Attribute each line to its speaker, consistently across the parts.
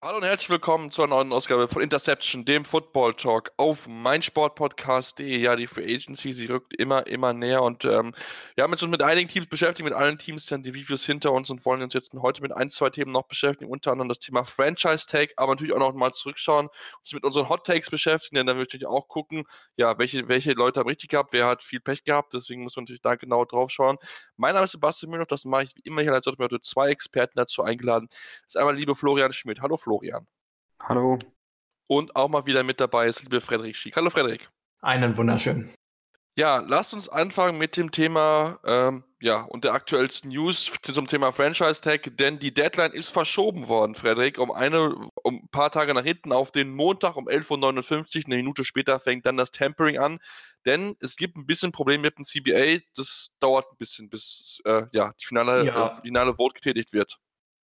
Speaker 1: Hallo und herzlich willkommen zur neuen Ausgabe von Interception, dem Football Talk auf meinsportpodcast.de. Ja, die Free Agency, sie rückt immer, immer näher und ähm, wir haben uns mit einigen Teams beschäftigt, mit allen Teams, dann die Reviews hinter uns und wollen uns jetzt heute mit ein, zwei Themen noch beschäftigen, unter anderem das Thema Franchise Tag, aber natürlich auch noch mal zurückschauen, uns mit unseren Hot Takes beschäftigen, denn dann möchte ich auch gucken, ja, welche, welche Leute haben richtig gehabt, wer hat viel Pech gehabt, deswegen muss man natürlich da genau drauf schauen. Mein Name ist Sebastian Müller, das mache ich wie immer hier, als heute zwei Experten dazu eingeladen. Das ist einmal liebe Florian Schmidt. Hallo Florian.
Speaker 2: Hallo.
Speaker 1: Und auch mal wieder mit dabei ist liebe Frederik Schick. Hallo Frederik.
Speaker 3: Einen wunderschönen.
Speaker 1: Ja, lasst uns anfangen mit dem Thema, ähm, ja, und der aktuellsten News zum Thema Franchise Tag, denn die Deadline ist verschoben worden, Frederik, um eine, um ein paar Tage nach hinten auf den Montag um 11.59 Uhr. Eine Minute später fängt dann das Tempering an, denn es gibt ein bisschen Probleme mit dem CBA. Das dauert ein bisschen, bis äh, ja, die finale,
Speaker 3: Ja.
Speaker 1: Äh, finale Vote getätigt wird.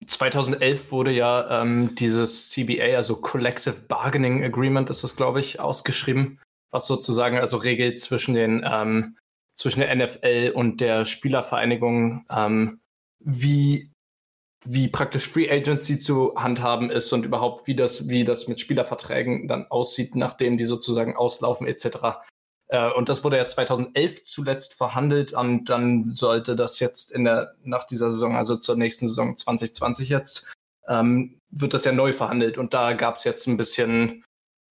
Speaker 3: 2011 wurde ja ähm, dieses CBA, also Collective Bargaining Agreement ist das, glaube ich, ausgeschrieben, was sozusagen also regelt zwischen den ähm, zwischen der NFL und der Spielervereinigung, ähm, wie wie praktisch Free Agency zu handhaben ist und überhaupt wie das wie das mit Spielerverträgen dann aussieht, nachdem die sozusagen auslaufen etc. Äh, und das wurde ja 2011 zuletzt verhandelt und dann sollte das jetzt in der, nach dieser Saison, also zur nächsten Saison 2020 jetzt, ähm, wird das ja neu verhandelt und da gab es jetzt ein bisschen,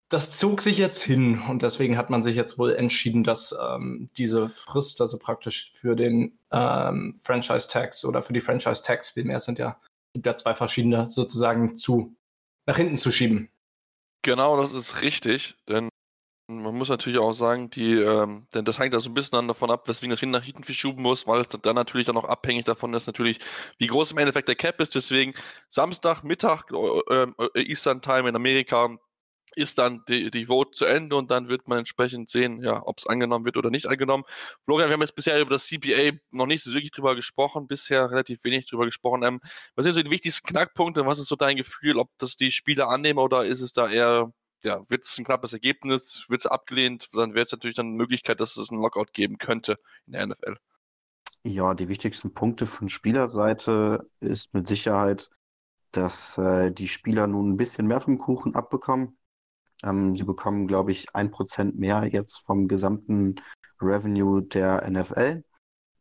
Speaker 3: das zog sich jetzt hin und deswegen hat man sich jetzt wohl entschieden, dass ähm, diese Frist, also praktisch für den ähm, Franchise Tax oder für die Franchise Tax, vielmehr sind ja, gibt ja zwei verschiedene, sozusagen zu nach hinten zu schieben.
Speaker 1: Genau, das ist richtig, denn man muss natürlich auch sagen, die, ähm, denn das hängt ja so ein bisschen davon ab, weswegen das hin nach hinten verschoben muss, weil es dann natürlich dann auch abhängig davon ist, natürlich, wie groß im Endeffekt der Cap ist. Deswegen Samstag, Mittag, äh, äh, Eastern Time in Amerika ist dann die, die Vote zu Ende und dann wird man entsprechend sehen, ja, ob es angenommen wird oder nicht angenommen. Florian, wir haben jetzt bisher über das CPA noch nicht so wirklich drüber gesprochen, bisher relativ wenig drüber gesprochen. Ähm, was sind so die wichtigsten Knackpunkte? Was ist so dein Gefühl, ob das die Spieler annehmen oder ist es da eher ja, wird es ein knappes Ergebnis, wird es abgelehnt, dann wäre es natürlich dann eine Möglichkeit, dass es einen Lockout geben könnte in der NFL.
Speaker 2: Ja, die wichtigsten Punkte von Spielerseite ist mit Sicherheit, dass äh, die Spieler nun ein bisschen mehr vom Kuchen abbekommen. Ähm, sie bekommen, glaube ich, ein Prozent mehr jetzt vom gesamten Revenue der NFL.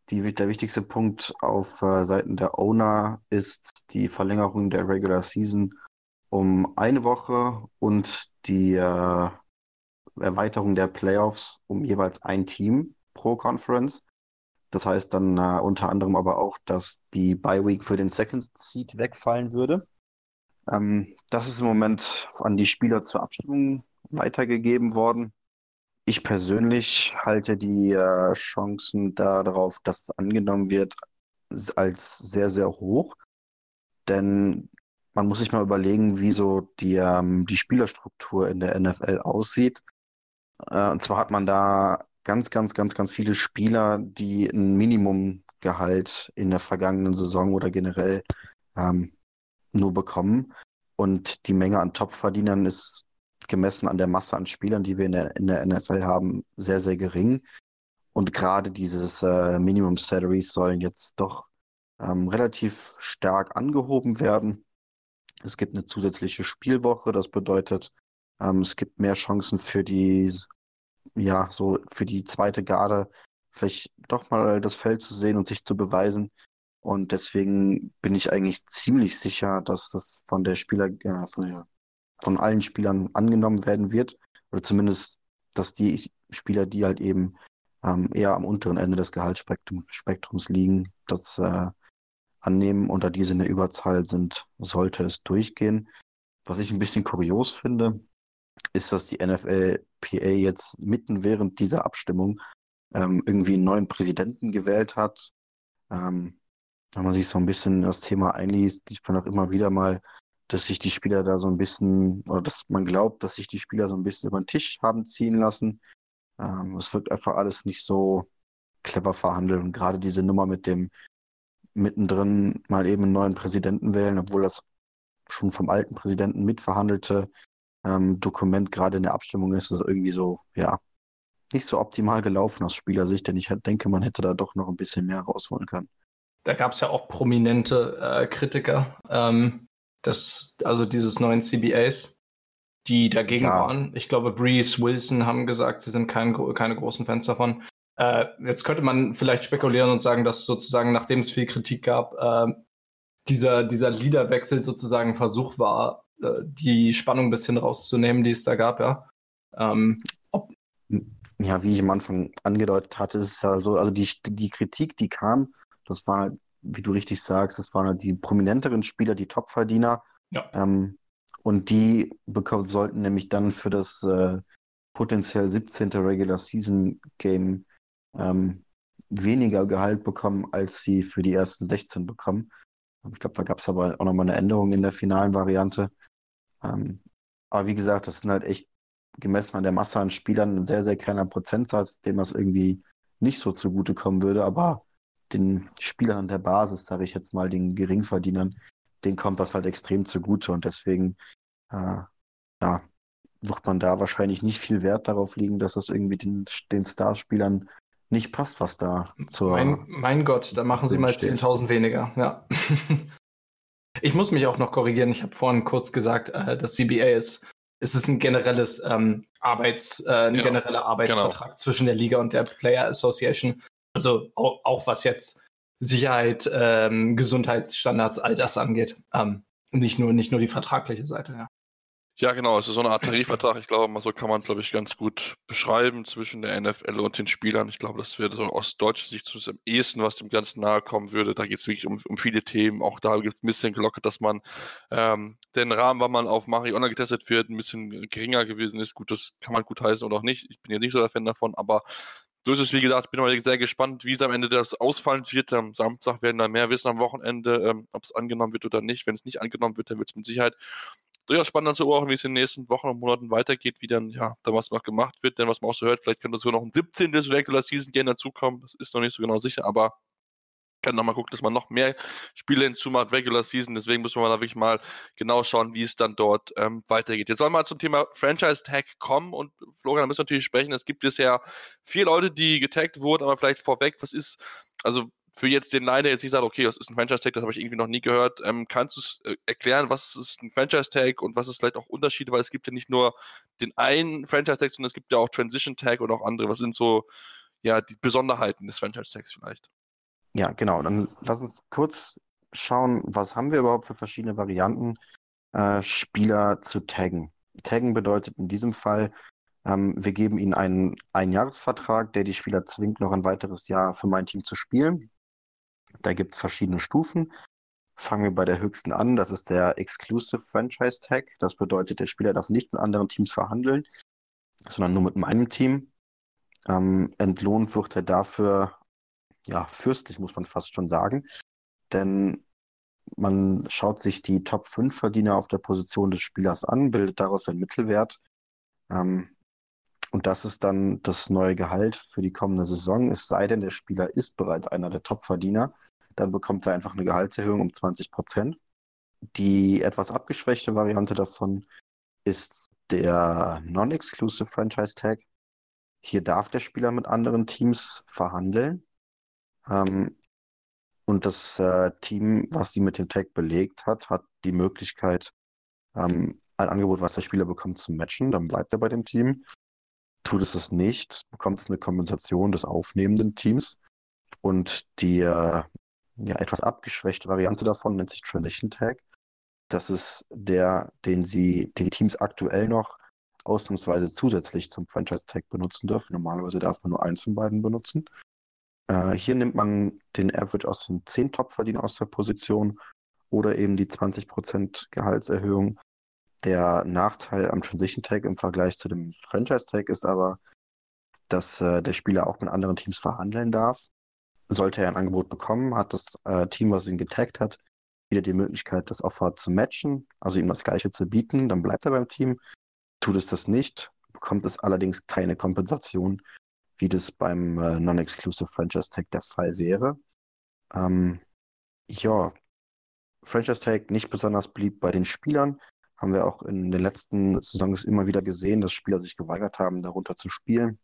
Speaker 2: Die, der wichtigste Punkt auf äh, Seiten der Owner ist die Verlängerung der Regular Season um eine Woche und die äh, Erweiterung der Playoffs um jeweils ein Team pro Conference. Das heißt dann äh, unter anderem aber auch, dass die Bye Week für den Second Seed wegfallen würde. Ähm, das ist im Moment an die Spieler zur Abstimmung weitergegeben worden. Ich persönlich halte die äh, Chancen darauf, dass angenommen wird, als sehr, sehr hoch. Denn man muss sich mal überlegen, wie so die, ähm, die Spielerstruktur in der NFL aussieht. Äh, und zwar hat man da ganz, ganz, ganz, ganz viele Spieler, die ein Minimumgehalt in der vergangenen Saison oder generell ähm, nur bekommen. Und die Menge an Topverdienern ist gemessen an der Masse an Spielern, die wir in der, in der NFL haben, sehr, sehr gering. Und gerade dieses äh, Minimum Salaries sollen jetzt doch ähm, relativ stark angehoben werden. Es gibt eine zusätzliche Spielwoche, das bedeutet, ähm, es gibt mehr Chancen für die, ja, so für die zweite Garde, vielleicht doch mal das Feld zu sehen und sich zu beweisen. Und deswegen bin ich eigentlich ziemlich sicher, dass das von der Spieler, äh, von, der, von allen Spielern angenommen werden wird. Oder zumindest, dass die Spieler, die halt eben ähm, eher am unteren Ende des Gehaltsspektrums liegen, das äh, annehmen und da diese in der Überzahl sind, sollte es durchgehen. Was ich ein bisschen kurios finde, ist, dass die NFLPA jetzt mitten während dieser Abstimmung ähm, irgendwie einen neuen Präsidenten gewählt hat. Ähm, wenn man sich so ein bisschen das Thema einliest, sieht man auch immer wieder mal, dass sich die Spieler da so ein bisschen, oder dass man glaubt, dass sich die Spieler so ein bisschen über den Tisch haben ziehen lassen. Ähm, es wirkt einfach alles nicht so clever verhandelt und gerade diese Nummer mit dem mittendrin mal eben einen neuen Präsidenten wählen, obwohl das schon vom alten Präsidenten mitverhandelte ähm, Dokument gerade in der Abstimmung ist, das irgendwie so, ja, nicht so optimal gelaufen aus Spielersicht, denn ich denke, man hätte da doch noch ein bisschen mehr rausholen können.
Speaker 3: Da gab es ja auch prominente äh, Kritiker ähm, des, also dieses neuen CBAs, die dagegen ja. waren. Ich glaube, Breeze, Wilson haben gesagt, sie sind kein, keine großen Fans davon. Äh, jetzt könnte man vielleicht spekulieren und sagen, dass sozusagen, nachdem es viel Kritik gab, äh, dieser, dieser Liederwechsel sozusagen ein Versuch war, äh, die Spannung ein bisschen rauszunehmen, die es da gab, ja. Ähm,
Speaker 2: ja, wie ich am Anfang angedeutet hatte, ist es ja so, also die, die Kritik, die kam, das war, wie du richtig sagst, das waren halt die prominenteren Spieler, die Topverdiener.
Speaker 3: Ja.
Speaker 2: Ähm, und die sollten nämlich dann für das äh, potenziell 17. Regular Season Game ähm, weniger Gehalt bekommen, als sie für die ersten 16 bekommen. Ich glaube, da gab es aber auch nochmal eine Änderung in der finalen Variante. Ähm, aber wie gesagt, das sind halt echt gemessen an der Masse an Spielern ein sehr, sehr kleiner Prozentsatz, dem das irgendwie nicht so zugutekommen würde. Aber den Spielern an der Basis, sage ich jetzt mal, den Geringverdienern, denen kommt das halt extrem zugute. Und deswegen, äh, ja, wird man da wahrscheinlich nicht viel Wert darauf legen, dass das irgendwie den, den Starspielern nicht passt, was da zur.
Speaker 3: Mein, mein Gott, da machen sie mal 10.000 weniger, ja. ich muss mich auch noch korrigieren. Ich habe vorhin kurz gesagt, äh, das CBA ist, es ist ein generelles ähm, Arbeits, äh, ein ja, genereller Arbeitsvertrag genau. zwischen der Liga und der Player Association. Also auch, auch was jetzt Sicherheit, ähm, Gesundheitsstandards, all das angeht. Ähm, nicht nur, nicht nur die vertragliche Seite, ja.
Speaker 1: Ja, genau, es ist so eine Art Tarifvertrag. Ich glaube, so kann man es, glaube ich, ganz gut beschreiben zwischen der NFL und den Spielern. Ich glaube, das wäre so aus deutscher Sicht zumindest am ehesten, was dem Ganzen nahe kommen würde. Da geht es wirklich um, um viele Themen. Auch da gibt es ein bisschen gelockert, dass man ähm, den Rahmen, wann man auf Marihuana getestet wird, ein bisschen geringer gewesen ist. Gut, das kann man gut heißen oder auch nicht. Ich bin ja nicht so der Fan davon, aber so ist es, wie gesagt, bin mal sehr gespannt, wie es am Ende das ausfallen wird. Am Samstag werden da mehr wissen am Wochenende, ähm, ob es angenommen wird oder nicht. Wenn es nicht angenommen wird, dann wird es mit Sicherheit durchaus spannend zu beobachten, wie es in den nächsten Wochen und Monaten weitergeht, wie dann, ja, da was noch gemacht wird, denn was man auch so hört, vielleicht könnte sogar noch ein 17. Regular Season Game dazukommen, das ist noch nicht so genau sicher, aber kann noch mal gucken, dass man noch mehr Spiele hinzumacht, Regular Season. Deswegen muss man da wirklich mal genau schauen, wie es dann dort ähm, weitergeht. Jetzt sollen wir mal zum Thema Franchise Tag kommen und Florian, da müssen wir natürlich sprechen. Es gibt bisher vier Leute, die getaggt wurden, aber vielleicht vorweg, was ist, also für jetzt den Leiter jetzt nicht sagt, okay, das ist ein Franchise-Tag, das habe ich irgendwie noch nie gehört. Ähm, kannst du es äh, erklären, was ist ein Franchise-Tag und was ist vielleicht auch Unterschiede, weil es gibt ja nicht nur den einen Franchise-Tag, sondern es gibt ja auch Transition-Tag und auch andere. Was sind so ja die Besonderheiten des Franchise-Tags vielleicht?
Speaker 2: Ja, genau. Dann lass uns kurz schauen, was haben wir überhaupt für verschiedene Varianten, äh, Spieler zu taggen. Taggen bedeutet in diesem Fall, ähm, wir geben ihnen einen Einjahresvertrag, der die Spieler zwingt, noch ein weiteres Jahr für mein Team zu spielen. Da gibt es verschiedene Stufen. Fangen wir bei der höchsten an. Das ist der Exclusive Franchise Tag. Das bedeutet, der Spieler darf nicht mit anderen Teams verhandeln, sondern nur mit meinem Team. Ähm, entlohnt wird er dafür, ja, fürstlich muss man fast schon sagen. Denn man schaut sich die Top 5 Verdiener auf der Position des Spielers an, bildet daraus einen Mittelwert. Ähm, und das ist dann das neue Gehalt für die kommende Saison. Es sei denn, der Spieler ist bereits einer der Top-Verdiener. Dann bekommt er einfach eine Gehaltserhöhung um 20 Prozent. Die etwas abgeschwächte Variante davon ist der Non-Exclusive Franchise Tag. Hier darf der Spieler mit anderen Teams verhandeln. Ähm, und das äh, Team, was die mit dem Tag belegt hat, hat die Möglichkeit, ähm, ein Angebot, was der Spieler bekommt, zu matchen. Dann bleibt er bei dem Team. Tut es das nicht, bekommt es eine Kompensation des aufnehmenden Teams. Und die äh, ja, etwas abgeschwächte Variante davon nennt sich Transition Tag. Das ist der, den sie, den die Teams aktuell noch ausnahmsweise zusätzlich zum Franchise Tag benutzen dürfen. Normalerweise darf man nur eins von beiden benutzen. Äh, hier nimmt man den Average aus den 10 Top-Verdienern aus der Position oder eben die 20% Gehaltserhöhung der Nachteil am Transition Tag im Vergleich zu dem Franchise Tag ist aber, dass äh, der Spieler auch mit anderen Teams verhandeln darf. Sollte er ein Angebot bekommen, hat das äh, Team, was ihn getaggt hat, wieder die Möglichkeit, das Offer zu matchen, also ihm das Gleiche zu bieten. Dann bleibt er beim Team. Tut es das nicht, bekommt es allerdings keine Kompensation, wie das beim äh, Non-Exclusive Franchise Tag der Fall wäre. Ähm, ja, Franchise Tag nicht besonders beliebt bei den Spielern haben wir auch in den letzten Saisons immer wieder gesehen, dass Spieler sich geweigert haben, darunter zu spielen.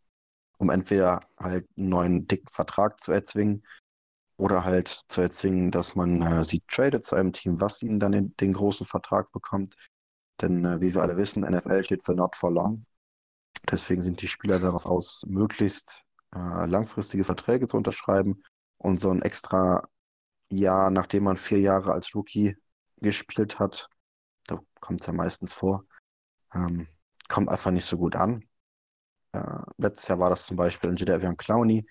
Speaker 2: Um entweder halt einen neuen dicken Vertrag zu erzwingen oder halt zu erzwingen, dass man äh, sie tradet zu einem Team, was ihnen dann den, den großen Vertrag bekommt. Denn äh, wie wir alle wissen, NFL steht für Not for Long. Deswegen sind die Spieler darauf aus, möglichst äh, langfristige Verträge zu unterschreiben und so ein extra Jahr, nachdem man vier Jahre als Rookie gespielt hat, da kommt es ja meistens vor, ähm, kommt einfach nicht so gut an. Äh, letztes Jahr war das zum Beispiel ein Jadavion Clowney,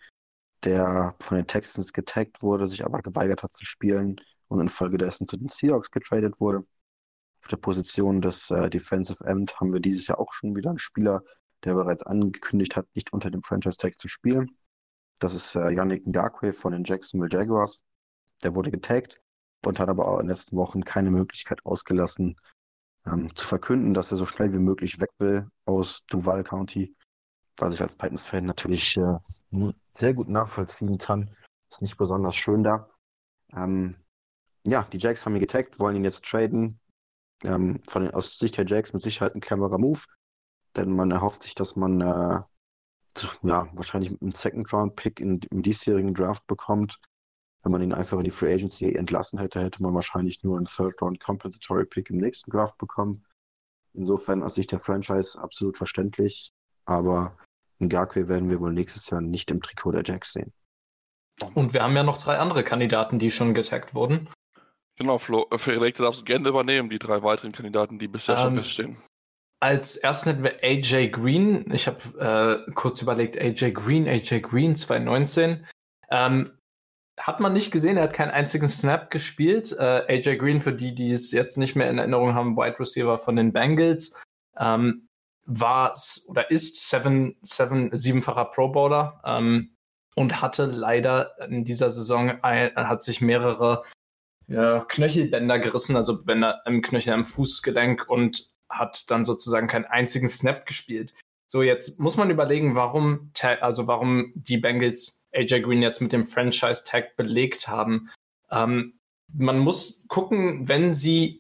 Speaker 2: der von den Texans getaggt wurde, sich aber geweigert hat zu spielen und infolgedessen zu den Seahawks getradet wurde. Auf der Position des äh, Defensive End haben wir dieses Jahr auch schon wieder einen Spieler, der bereits angekündigt hat, nicht unter dem Franchise Tag zu spielen. Das ist äh, Yannick Ngakwe von den Jacksonville Jaguars. Der wurde getaggt und hat aber auch in den letzten Wochen keine Möglichkeit ausgelassen, ähm, zu verkünden, dass er so schnell wie möglich weg will aus Duval County, was ich als Titans-Fan natürlich äh, sehr gut nachvollziehen kann. Ist nicht besonders schön da. Ähm, ja, die Jacks haben ihn getaggt, wollen ihn jetzt traden. Ähm, von den, aus Sicht der Jacks mit Sicherheit ein cleverer Move, denn man erhofft sich, dass man äh, ja, wahrscheinlich einen Second-Round-Pick im diesjährigen Draft bekommt. Wenn man ihn einfach in die Free Agency entlassen hätte, hätte man wahrscheinlich nur einen Third-Round-Compensatory-Pick im nächsten Draft bekommen. Insofern aus Sicht der Franchise absolut verständlich, aber Ngakwe werden wir wohl nächstes Jahr nicht im Trikot der Jacks sehen.
Speaker 3: Und wir haben ja noch drei andere Kandidaten, die schon getaggt wurden.
Speaker 1: Genau, Flo, äh, Frederik, du darfst gerne übernehmen, die drei weiteren Kandidaten, die bisher ähm, schon feststehen.
Speaker 3: Als ersten hätten wir AJ Green. Ich habe äh, kurz überlegt, AJ Green, AJ Green 2019. Ähm, hat man nicht gesehen, er hat keinen einzigen Snap gespielt. Äh, AJ Green, für die, die es jetzt nicht mehr in Erinnerung haben, Wide Receiver von den Bengals, ähm, war oder ist seven, seven, siebenfacher Pro Bowler ähm, und hatte leider in dieser Saison ein, hat sich mehrere ja, Knöchelbänder gerissen, also Bänder im Knöchel am Fußgelenk und hat dann sozusagen keinen einzigen Snap gespielt. So, jetzt muss man überlegen, warum, also warum die Bengals AJ Green jetzt mit dem Franchise-Tag belegt haben. Ähm, man muss gucken, wenn sie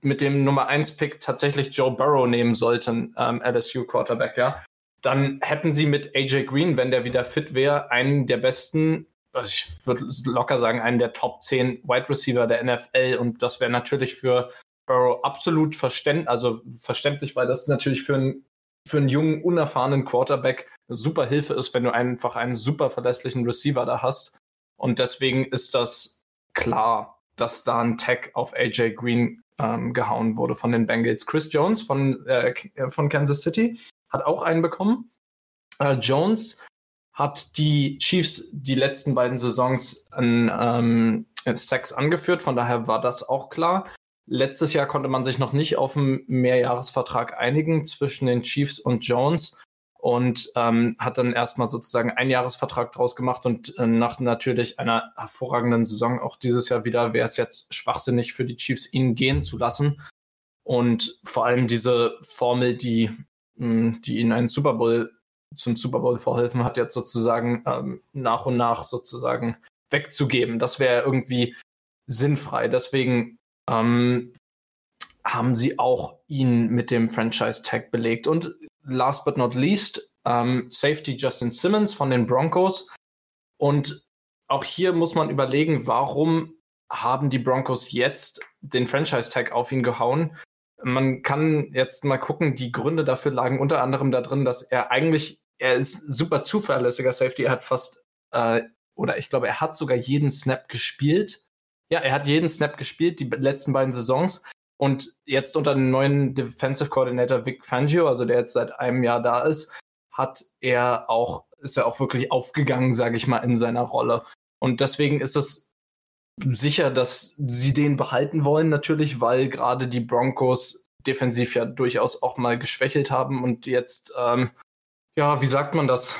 Speaker 3: mit dem Nummer 1-Pick tatsächlich Joe Burrow nehmen sollten, ähm, LSU Quarterback, ja, dann hätten sie mit AJ Green, wenn der wieder fit wäre, einen der besten, ich würde locker sagen, einen der Top 10 Wide Receiver der NFL. Und das wäre natürlich für Burrow absolut verständ, also verständlich, weil das natürlich für einen für einen jungen, unerfahrenen Quarterback eine super Hilfe ist, wenn du einfach einen super verlässlichen Receiver da hast. Und deswegen ist das klar, dass da ein Tag auf AJ Green ähm, gehauen wurde von den Bengals. Chris Jones von, äh, von Kansas City hat auch einen bekommen. Äh, Jones hat die Chiefs die letzten beiden Saisons an ähm, Sex angeführt, von daher war das auch klar. Letztes Jahr konnte man sich noch nicht auf einen Mehrjahresvertrag einigen zwischen den Chiefs und Jones und ähm, hat dann erstmal sozusagen einen Jahresvertrag draus gemacht und äh, nach natürlich einer hervorragenden Saison auch dieses Jahr wieder wäre es jetzt schwachsinnig für die Chiefs, ihn gehen zu lassen. Und vor allem diese Formel, die, mh, hm, die ihnen einen Super Bowl zum Super Bowl verholfen hat, jetzt sozusagen ähm, nach und nach sozusagen wegzugeben. Das wäre irgendwie sinnfrei. Deswegen ähm, haben sie auch ihn mit dem Franchise-Tag belegt. Und last but not least, ähm, Safety Justin Simmons von den Broncos. Und auch hier muss man überlegen, warum haben die Broncos jetzt den Franchise-Tag auf ihn gehauen? Man kann jetzt mal gucken, die Gründe dafür lagen unter anderem da drin, dass er eigentlich, er ist super zuverlässiger Safety, er hat fast, äh, oder ich glaube, er hat sogar jeden Snap gespielt ja, er hat jeden Snap gespielt, die letzten beiden Saisons. Und jetzt unter dem neuen Defensive Coordinator Vic Fangio, also der jetzt seit einem Jahr da ist, hat er auch, ist er auch wirklich aufgegangen, sage ich mal, in seiner Rolle. Und deswegen ist es sicher, dass sie den behalten wollen, natürlich, weil gerade die Broncos defensiv ja durchaus auch mal geschwächelt haben und jetzt, ähm, ja, wie sagt man das?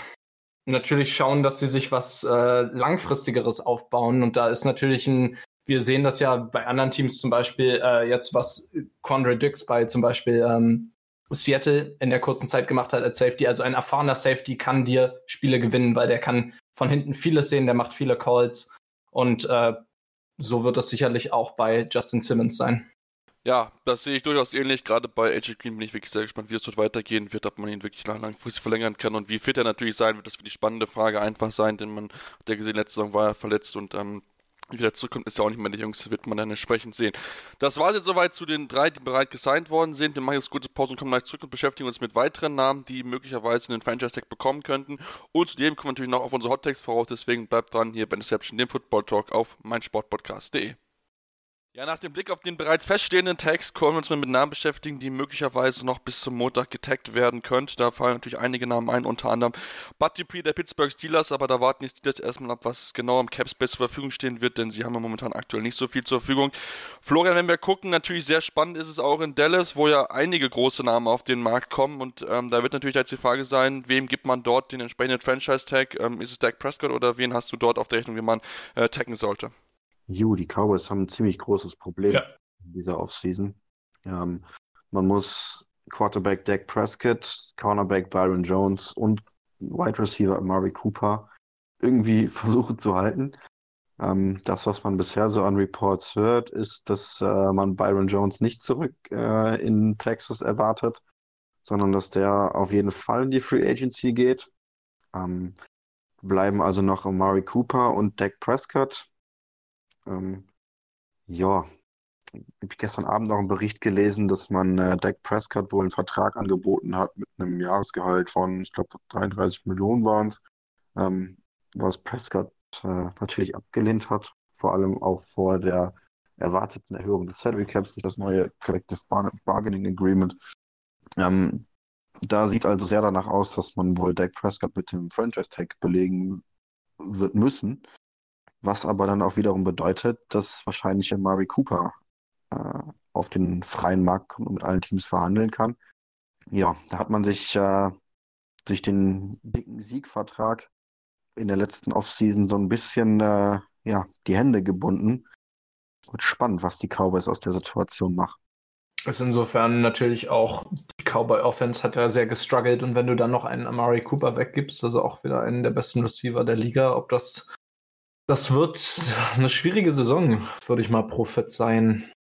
Speaker 3: Natürlich schauen, dass sie sich was äh, langfristigeres aufbauen. Und da ist natürlich ein wir sehen das ja bei anderen Teams zum Beispiel äh, jetzt, was Quandre Dix bei zum Beispiel ähm, Seattle in der kurzen Zeit gemacht hat als Safety. Also ein erfahrener Safety kann dir Spiele gewinnen, weil der kann von hinten vieles sehen, der macht viele Calls und äh, so wird das sicherlich auch bei Justin Simmons sein.
Speaker 1: Ja, das sehe ich durchaus ähnlich. Gerade bei AJ Green bin ich wirklich sehr gespannt, wie es dort weitergehen wird, ob man ihn wirklich langfristig verlängern kann und wie fit er natürlich sein wird. Das wird die spannende Frage einfach sein, denn man hat ja gesehen, letzte Saison war er verletzt und ähm, wieder zurückkommt, ist ja auch nicht mehr der Jüngste, wird man dann entsprechend sehen. Das war es jetzt soweit zu den drei, die bereits gesigned worden sind. Wir machen jetzt kurze Pause und kommen gleich zurück und beschäftigen uns mit weiteren Namen, die möglicherweise einen Franchise-Tag bekommen könnten. Und zudem kommen wir natürlich noch auf unsere Hot-Tags voraus, deswegen bleibt dran hier bei Interception, dem Football Talk auf meinsportpodcast.de. Ja, nach dem Blick auf den bereits feststehenden Tags können wir uns mit Namen beschäftigen, die möglicherweise noch bis zum Montag getaggt werden könnten. Da fallen natürlich einige Namen ein, unter anderem Bud Dupree der Pittsburgh Steelers, aber da warten die Steelers erstmal ab, was genau im Capspace zur Verfügung stehen wird, denn sie haben ja momentan aktuell nicht so viel zur Verfügung. Florian, wenn wir gucken, natürlich sehr spannend ist es auch in Dallas, wo ja einige große Namen auf den Markt kommen und ähm, da wird natürlich jetzt die Frage sein, wem gibt man dort den entsprechenden Franchise-Tag? Ähm, ist es Dak Prescott oder wen hast du dort auf der Rechnung, wie man äh, taggen sollte?
Speaker 2: Ju, die Cowboys haben ein ziemlich großes Problem
Speaker 3: Ja.
Speaker 2: in dieser Offseason. Ähm, man muss Quarterback Dak Prescott, Cornerback Byron Jones und Wide Receiver Amari Cooper irgendwie versuchen zu halten. Ähm, das, was man bisher so an Reports hört, ist, dass äh, man Byron Jones nicht zurück äh, in Texas erwartet, sondern dass der auf jeden Fall in die Free Agency geht. Ähm, bleiben also noch Amari Cooper und Dak Prescott. Ähm, ja, ich habe gestern Abend noch einen Bericht gelesen, dass man äh, Dak Prescott wohl einen Vertrag angeboten hat mit einem Jahresgehalt von, ich glaube, 33 Millionen waren es, ähm, was Prescott äh, natürlich abgelehnt hat, vor allem auch vor der erwarteten Erhöhung des Salary Caps durch das neue Collective Bar Bargaining Agreement. Ähm, da sieht also sehr danach aus, dass man wohl Dak Prescott mit dem Franchise Tag belegen wird müssen. Was aber dann auch wiederum bedeutet, dass wahrscheinlich Amari Cooper äh, auf den freien Markt kommt und mit allen Teams verhandeln kann. Ja, da hat man sich äh, durch den dicken Siegvertrag in der letzten Offseason so ein bisschen äh, ja, die Hände gebunden. Wird spannend, was die Cowboys aus der Situation machen.
Speaker 3: Ist insofern natürlich auch, die Cowboy Offense hat ja sehr gestruggelt und wenn du dann noch einen Amari Cooper weggibst, also auch wieder einen der besten Receiver der Liga, ob das, das wird eine schwierige Saison, würde ich mal prophezeien.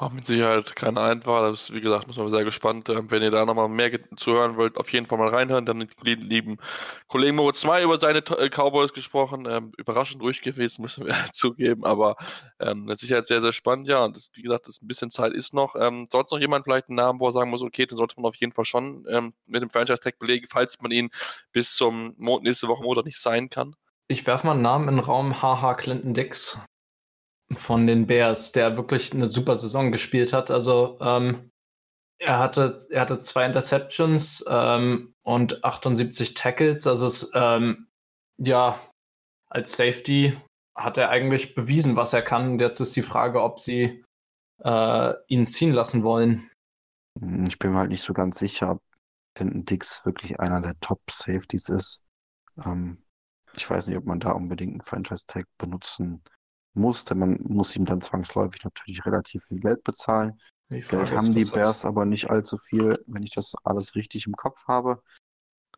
Speaker 1: Oh, mit Sicherheit keine einfach. Das ist, wie gesagt, müssen wir sehr gespannt. Ähm, wenn ihr da nochmal mehr zuhören wollt, auf jeden Fall mal reinhören. Dann mit lieben Kollegen Moritz 2 über seine äh, Cowboys gesprochen. Ähm, überraschend ruhig gewesen, müssen wir zugeben. Aber ähm, mit Sicherheit sehr, sehr spannend. Ja, und das, wie gesagt, das ein bisschen Zeit ist noch. Ähm, sonst noch jemand vielleicht einen Namen, wo er sagen muss, okay, den sollte man auf jeden Fall schon ähm, mit dem Franchise-Tag belegen, falls man ihn bis zum Mo nächste Woche Montag nicht sein kann.
Speaker 3: Ich werfe mal einen Namen in den Raum, haha, Clinton Dix von den Bears, der wirklich eine super Saison gespielt hat. Also ähm, er hatte, er hatte zwei Interceptions ähm, und 78 Tackles. Also es, ähm, ja, als Safety hat er eigentlich bewiesen, was er kann. Und jetzt ist die Frage, ob sie äh, ihn ziehen lassen wollen.
Speaker 2: Hm, Ich bin mir halt nicht so ganz sicher, ob Clinton Dix wirklich einer der Top-Safeties ist. Ähm, ich weiß nicht, ob man da unbedingt einen Franchise-Tag benutzen muss, denn man muss ihm dann zwangsläufig natürlich relativ viel Geld bezahlen. Geld haben die
Speaker 3: was hat-
Speaker 2: Bears aber nicht allzu viel, wenn ich das alles richtig im Kopf habe.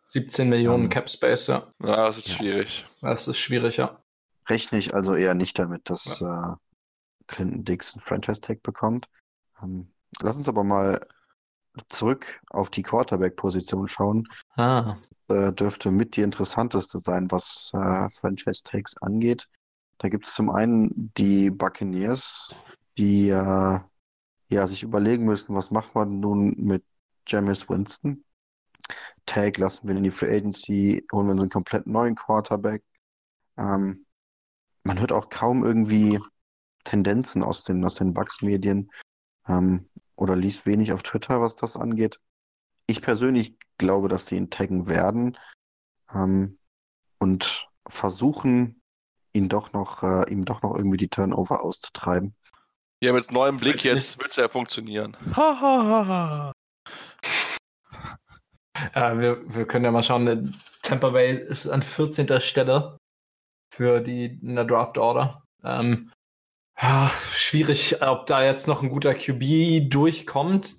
Speaker 3: 17 Millionen
Speaker 2: Ähm,
Speaker 3: Cap Space, ja.
Speaker 1: Ja, das ist
Speaker 2: Ja.
Speaker 1: schwierig.
Speaker 3: Das ist schwierig, ja.
Speaker 2: Rechne ich also eher nicht damit, dass äh, Clinton Dix einen Franchise-Tag bekommt. Ähm, lass uns aber mal zurück auf die Quarterback-Position schauen.
Speaker 3: Ah,
Speaker 2: äh, dürfte mit die interessanteste sein, was äh, Franchise-Tags angeht. Da gibt es zum einen die Buccaneers, die äh, ja sich überlegen müssen, was macht man nun mit Jameis Winston? Tag lassen wir ihn in die Free Agency, holen wir uns einen komplett neuen Quarterback. Ähm, man hört auch kaum irgendwie Tendenzen aus den, aus den Bucks-Medien ähm, oder liest wenig auf Twitter, was das angeht. Ich persönlich glaube, dass sie ihn taggen werden ähm, und versuchen, ihn doch noch, äh, ihm doch noch irgendwie die Turnover auszutreiben.
Speaker 1: Ja, mit neuem Blick
Speaker 3: weiß
Speaker 1: jetzt wird es ja funktionieren. Ha, ha, ha, ha.
Speaker 3: Äh, wir, wir können ja mal schauen. äh, Tampa Bay ist an 14. Stelle für die in der Draft Order. Ähm, ja, schwierig, ob da jetzt noch ein guter QB durchkommt.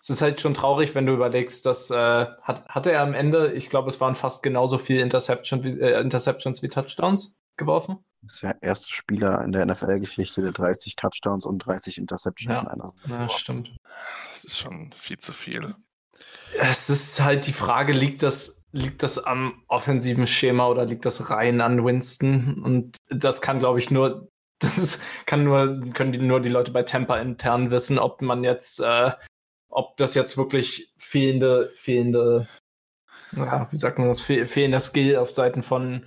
Speaker 3: Es ist halt schon traurig, wenn du überlegst, dass äh, hat, hatte er am Ende, ich glaube, es waren fast genauso viele Interception wie, äh, Interceptions wie Touchdowns geworfen.
Speaker 2: Das ist der erste Spieler in der NFL-Geschichte, der 30 Touchdowns und 30 Interceptions
Speaker 3: Ja.
Speaker 2: in einer Saison.
Speaker 3: Ja, stimmt.
Speaker 1: Das ist schon viel zu viel.
Speaker 3: Es ist halt die Frage, liegt das, liegt das am offensiven Schema oder liegt das rein an Winston? Und das kann, glaube ich, nur, das kann nur, können die, nur die Leute bei Tampa intern wissen, ob man jetzt, äh, ob das jetzt wirklich fehlende, fehlende, ja, wie sagt man das, fehl, fehlender Skill auf Seiten von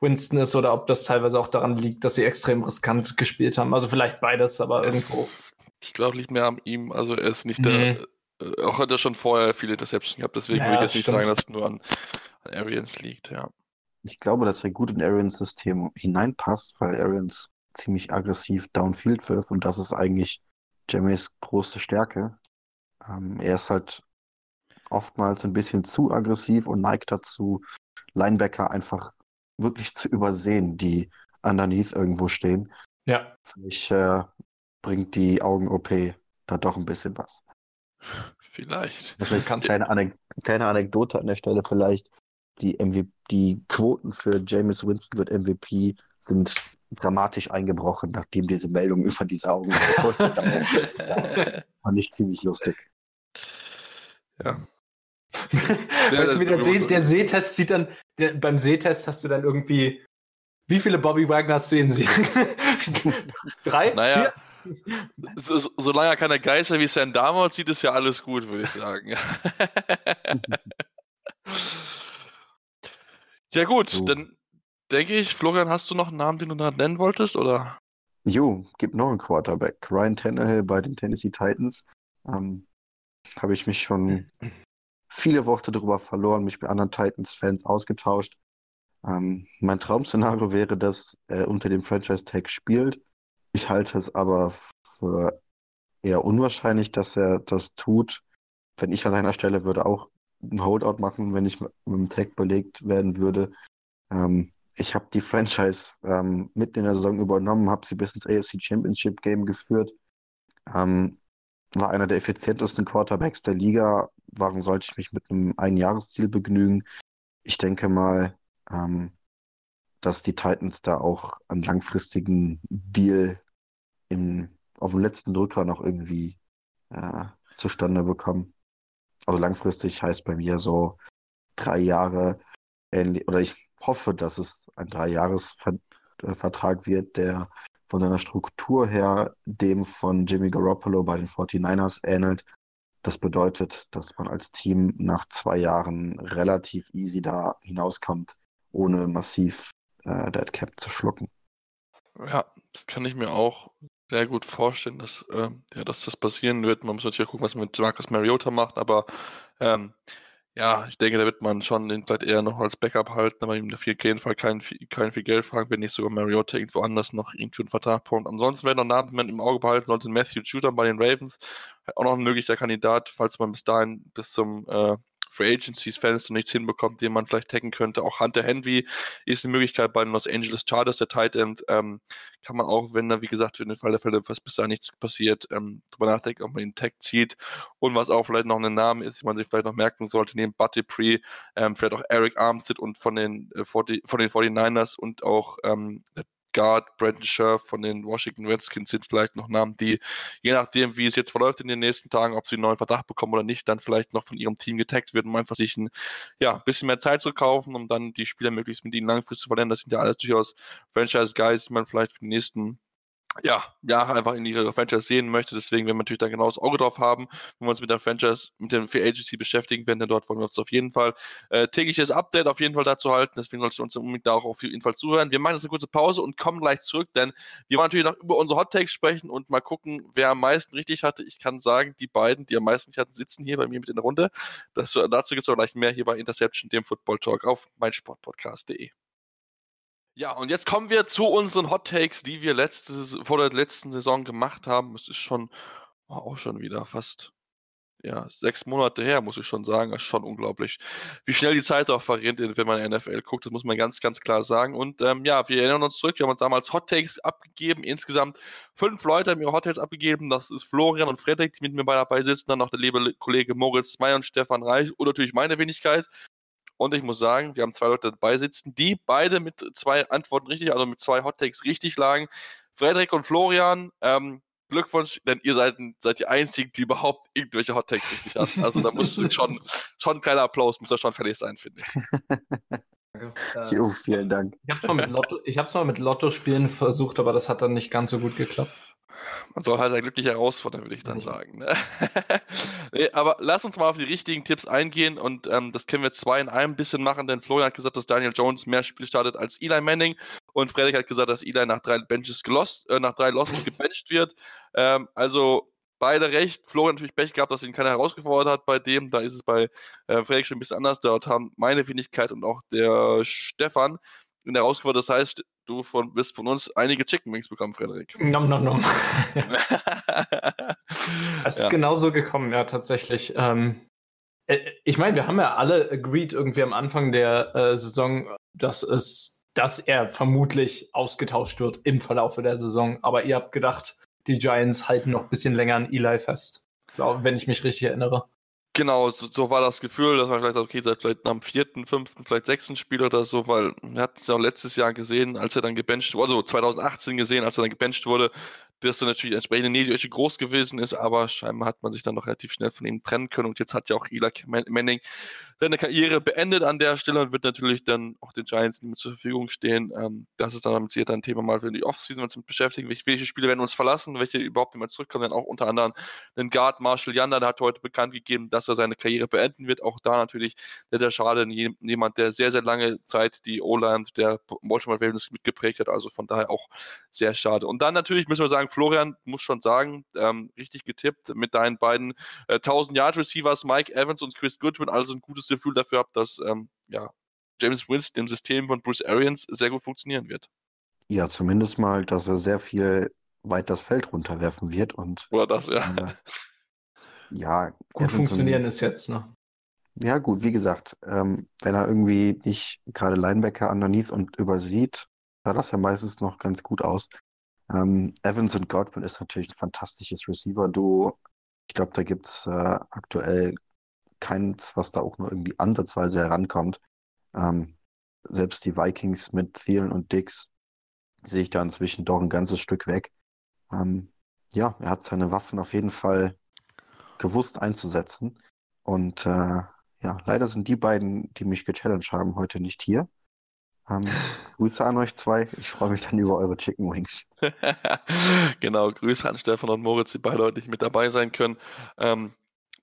Speaker 3: Winston ist oder ob das teilweise auch daran liegt, dass sie extrem riskant gespielt haben. Also vielleicht beides, aber irgendwo.
Speaker 1: Es, ich glaube, liegt mehr an ihm. Also er ist nicht
Speaker 3: Mhm.
Speaker 1: der. äh, Auch hat er schon vorher viele Interceptions gehabt, deswegen
Speaker 3: Ja,
Speaker 1: würde ich jetzt nicht
Speaker 3: stimmt.
Speaker 1: sagen, dass es nur an, an Arians liegt, ja.
Speaker 2: Ich glaube, dass er gut in Arians System hineinpasst, weil Arians ziemlich aggressiv downfield wirft und das ist eigentlich Jamies große Stärke. Ähm, er ist halt oftmals ein bisschen zu aggressiv und neigt dazu, Linebacker einfach wirklich zu übersehen, die underneath irgendwo stehen.
Speaker 3: Ja.
Speaker 2: Vielleicht äh, bringt die Augen-OP da doch ein bisschen was.
Speaker 1: Vielleicht.
Speaker 2: Vielleicht
Speaker 3: Kannst-
Speaker 2: kleine, Anek kleine Anekdote an der Stelle vielleicht. Die, MV die Quoten für Jameis Winston wird MVP sind dramatisch eingebrochen, nachdem diese Meldung über diese Augen fand ich ziemlich lustig.
Speaker 1: Ja.
Speaker 3: weißt du, wie der, See, der Sehtest sieht dann, der, beim Sehtest hast du dann irgendwie, wie viele Bobby Wagners sehen sie? Drei?
Speaker 1: Naja,
Speaker 3: Vier?
Speaker 1: so, so, solange er keine Geister wie Sam Darnold sieht, ist ja alles gut, würde ich sagen. ja gut,
Speaker 2: So.
Speaker 1: dann denke ich, Florian, hast du noch einen Namen, den du noch nennen wolltest, oder?
Speaker 2: Jo, gibt noch einen Quarterback. Ryan Tannehill bei den Tennessee Titans. Ähm, Habe ich mich schon viele Worte darüber verloren, mich mit anderen Titans-Fans ausgetauscht. Ähm, mein Traum-Szenario wäre, dass er unter dem Franchise-Tag spielt. Ich halte es aber für eher unwahrscheinlich, dass er das tut. Wenn ich an seiner Stelle würde auch ein Holdout machen, wenn ich mit dem Tag belegt werden würde. Ähm, ich habe die Franchise ähm, mitten in der Saison übernommen, habe sie bis ins AFC Championship Game geführt. Ähm, war einer der effizientesten Quarterbacks der Liga. Warum sollte ich mich mit einem Einjahresziel begnügen? Ich denke mal, ähm, dass die Titans da auch einen langfristigen Deal im, auf dem letzten Drücker noch irgendwie äh, zustande bekommen. Also langfristig heißt bei mir so drei Jahre ähnlich, oder ich hoffe, dass es ein Dreijahresvertrag wird, der von seiner Struktur her dem von Jimmy Garoppolo bei den 49ers ähnelt. Das bedeutet, dass man als Team nach zwei Jahren relativ easy da hinauskommt, ohne massiv äh, Dead Cap zu schlucken.
Speaker 1: Ja, das kann ich mir auch sehr gut vorstellen, dass, ähm, ja, dass das passieren wird. Man muss natürlich gucken, was man mit Marcus Mariota macht, aber ähm, ja, ich denke, da wird man schon den vielleicht eher noch als Backup halten, aber ihm auf jeden Fall kein, viel- kein viel Geld fragen, wenn nicht sogar Mariota irgendwo anders noch irgendwie einen Vertrag bekommt. Ansonsten werden noch Namen im Auge behalten, sollte Matthew Judon bei den Ravens, auch noch ein möglicher Kandidat, falls man bis dahin bis zum äh, Free Agencies Fenster nichts hinbekommt, den man vielleicht taggen könnte. Auch Hunter Henry ist eine Möglichkeit bei den Los Angeles Chargers, der Tight End. Ähm, kann man auch, wenn da, wie gesagt, für den Fall der Fälle, was bis dahin nichts passiert, ähm, drüber nachdenken, ob man den Tag zieht. Und was auch vielleicht noch ein Name ist, den man sich vielleicht noch merken sollte, neben Buddy Pre, ähm, vielleicht auch Eric Armstead und von den, äh, 40, von den 49ers und auch ähm, der Guard Brandon Scherf von den Washington Redskins sind vielleicht noch Namen, die, je nachdem, wie es jetzt verläuft in den nächsten Tagen, ob sie einen neuen Vertrag bekommen oder nicht, dann vielleicht noch von ihrem Team getaggt werden, um einfach sich ein ja, bisschen mehr Zeit zu kaufen, um dann die Spieler möglichst mit ihnen langfristig zu verlängern. Das sind ja alles durchaus Franchise-Guys, die man vielleicht für die nächsten ja, Jahre einfach in ihre Franchise sehen möchte. Deswegen werden wir natürlich da genau das Auge drauf haben, wenn wir uns mit der Franchise, mit dem Free Agency beschäftigen werden, denn dort wollen wir uns auf jeden Fall äh, tägliches Update auf jeden Fall dazu halten. Deswegen solltet ihr uns unbedingt da auch auf jeden Fall zuhören. Wir machen jetzt eine kurze Pause und kommen gleich zurück, denn wir wollen natürlich noch über unsere Hot Takes sprechen und mal gucken, wer am meisten richtig hatte. Ich kann sagen, die beiden, die am meisten richtig hatten, sitzen hier bei mir mit in der Runde. Das, dazu gibt es auch gleich mehr hier bei Interception, dem Football Talk auf meinsportpodcast.de. Ja, und jetzt kommen wir zu unseren Hot Takes, die wir letzte, vor der letzten Saison gemacht haben. Es ist schon oh, auch schon wieder fast ja, sechs Monate her, muss ich schon sagen. Das ist schon unglaublich, wie schnell die Zeit auch verrinnt, wenn man NFL guckt. Das muss man ganz, ganz klar sagen. Und ähm, ja, wir erinnern uns zurück. Wir haben uns damals Hot Takes abgegeben. Insgesamt fünf Leute haben ihre Hot Takes abgegeben. Das ist Florian und Frederik, die mit mir dabei sitzen. Dann noch der liebe Kollege Moritz May und Stefan Reich und natürlich meine Wenigkeit. Und ich muss sagen, wir haben zwei Leute dabei sitzen, die beide mit zwei Antworten richtig, also mit zwei Hot Takes richtig lagen. Frederik und Florian, ähm, Glückwunsch, denn ihr seid, seid die Einzigen, die überhaupt irgendwelche Hot Takes richtig hatten. Also da muss schon, schon ein kleiner Applaus, muss da schon fertig sein, finde ich.
Speaker 2: Äh, jo, vielen Dank.
Speaker 3: Ich habe es mal, mit Lotto, mal mit Lotto-Spielen versucht, aber das hat dann nicht ganz so gut geklappt.
Speaker 1: Man soll halt ein glücklicher herausfordern, würde ich dann sagen. Ne? nee, aber lass uns mal auf die richtigen Tipps eingehen und ähm, das können wir zwei in einem bisschen machen, denn Florian hat gesagt, dass Daniel Jones mehr Spiele startet als Eli Manning und Frederik hat gesagt, dass Eli nach drei Benches gelost, äh, nach drei Losses gebencht wird. Ähm, also beide recht. Florian natürlich Pech gehabt, dass ihn keiner herausgefordert hat bei dem. Da ist es bei äh, Frederik schon ein bisschen anders. Dort haben meine Wenigkeit und auch der Stefan ihn herausgefordert. Das heißt, du von, wirst von uns einige Chicken Wings bekommen, Frederik.
Speaker 3: Nom, nom, nom. es ist ja. genauso gekommen, ja, tatsächlich. Ähm, äh, ich meine, wir haben ja alle agreed irgendwie am Anfang der äh, Saison, dass es, dass er vermutlich ausgetauscht wird im Verlauf der Saison. Aber ihr habt gedacht, die Giants halten noch ein bisschen länger an Eli fest. Glaub, wenn ich mich richtig erinnere.
Speaker 1: Genau, so, so, war das Gefühl, dass man vielleicht sagt, okay, seit vielleicht am vierten, fünften, vielleicht sechsten Spiel oder so, weil wir hatten es ja auch letztes Jahr gesehen, als er dann gebencht wurde, also 2018 gesehen, als er dann gebencht wurde, dass er natürlich entsprechend nicht groß gewesen ist, aber scheinbar hat man sich dann noch relativ schnell von ihm trennen können und jetzt hat ja auch Eli Manning seine Karriere beendet an der Stelle und wird natürlich dann auch den Giants nicht mehr zur Verfügung stehen. Ähm, das ist dann damit sicher ein Thema mal für die Offseason, uns mit beschäftigen. Welche, welche Spiele werden uns verlassen, welche überhaupt nicht mehr zurückkommen, dann auch unter anderem den Guard Marshall Yanda, der hat heute bekannt gegeben, dass er seine Karriere beenden wird. Auch da natürlich der, der Schade, jemand, der sehr, sehr lange Zeit die O-Line der Baltimore Ravens mitgeprägt hat, also von daher auch sehr schade. Und dann natürlich müssen wir sagen, Florian, muss schon sagen, ähm, richtig getippt mit deinen beiden äh, 1000 Yard Receivers, Mike Evans und Chris Goodwin, also ein gutes Gefühl dafür habe, dass ähm, ja, James Winston im System von Bruce Arians sehr gut funktionieren wird.
Speaker 2: Ja, zumindest mal, dass er sehr viel weit das Feld runterwerfen wird und
Speaker 1: oder das ja.
Speaker 2: Äh, ja,
Speaker 3: gut funktionieren ist jetzt, ne?
Speaker 2: Ja, gut, wie gesagt, ähm, wenn er irgendwie nicht gerade Linebacker underneath und übersieht, sah das ja meistens noch ganz gut aus. Ähm, Evans und Godwin ist natürlich ein fantastisches Receiver-Duo. Ich glaube, da gibt es äh, aktuell keins, was da auch nur irgendwie ansatzweise herankommt. Ähm, selbst die Vikings mit Thielen und Dix sehe ich da inzwischen doch ein ganzes Stück weg. Ähm, ja, er hat seine Waffen auf jeden Fall gewusst einzusetzen. Und äh, ja, leider sind die beiden, die mich gechallenged haben, heute nicht hier. Ähm, Grüße an euch zwei. Ich freue mich dann über eure Chicken Wings.
Speaker 1: genau, Grüße an Stefan und Moritz, die beide heute nicht mit dabei sein können. Ähm,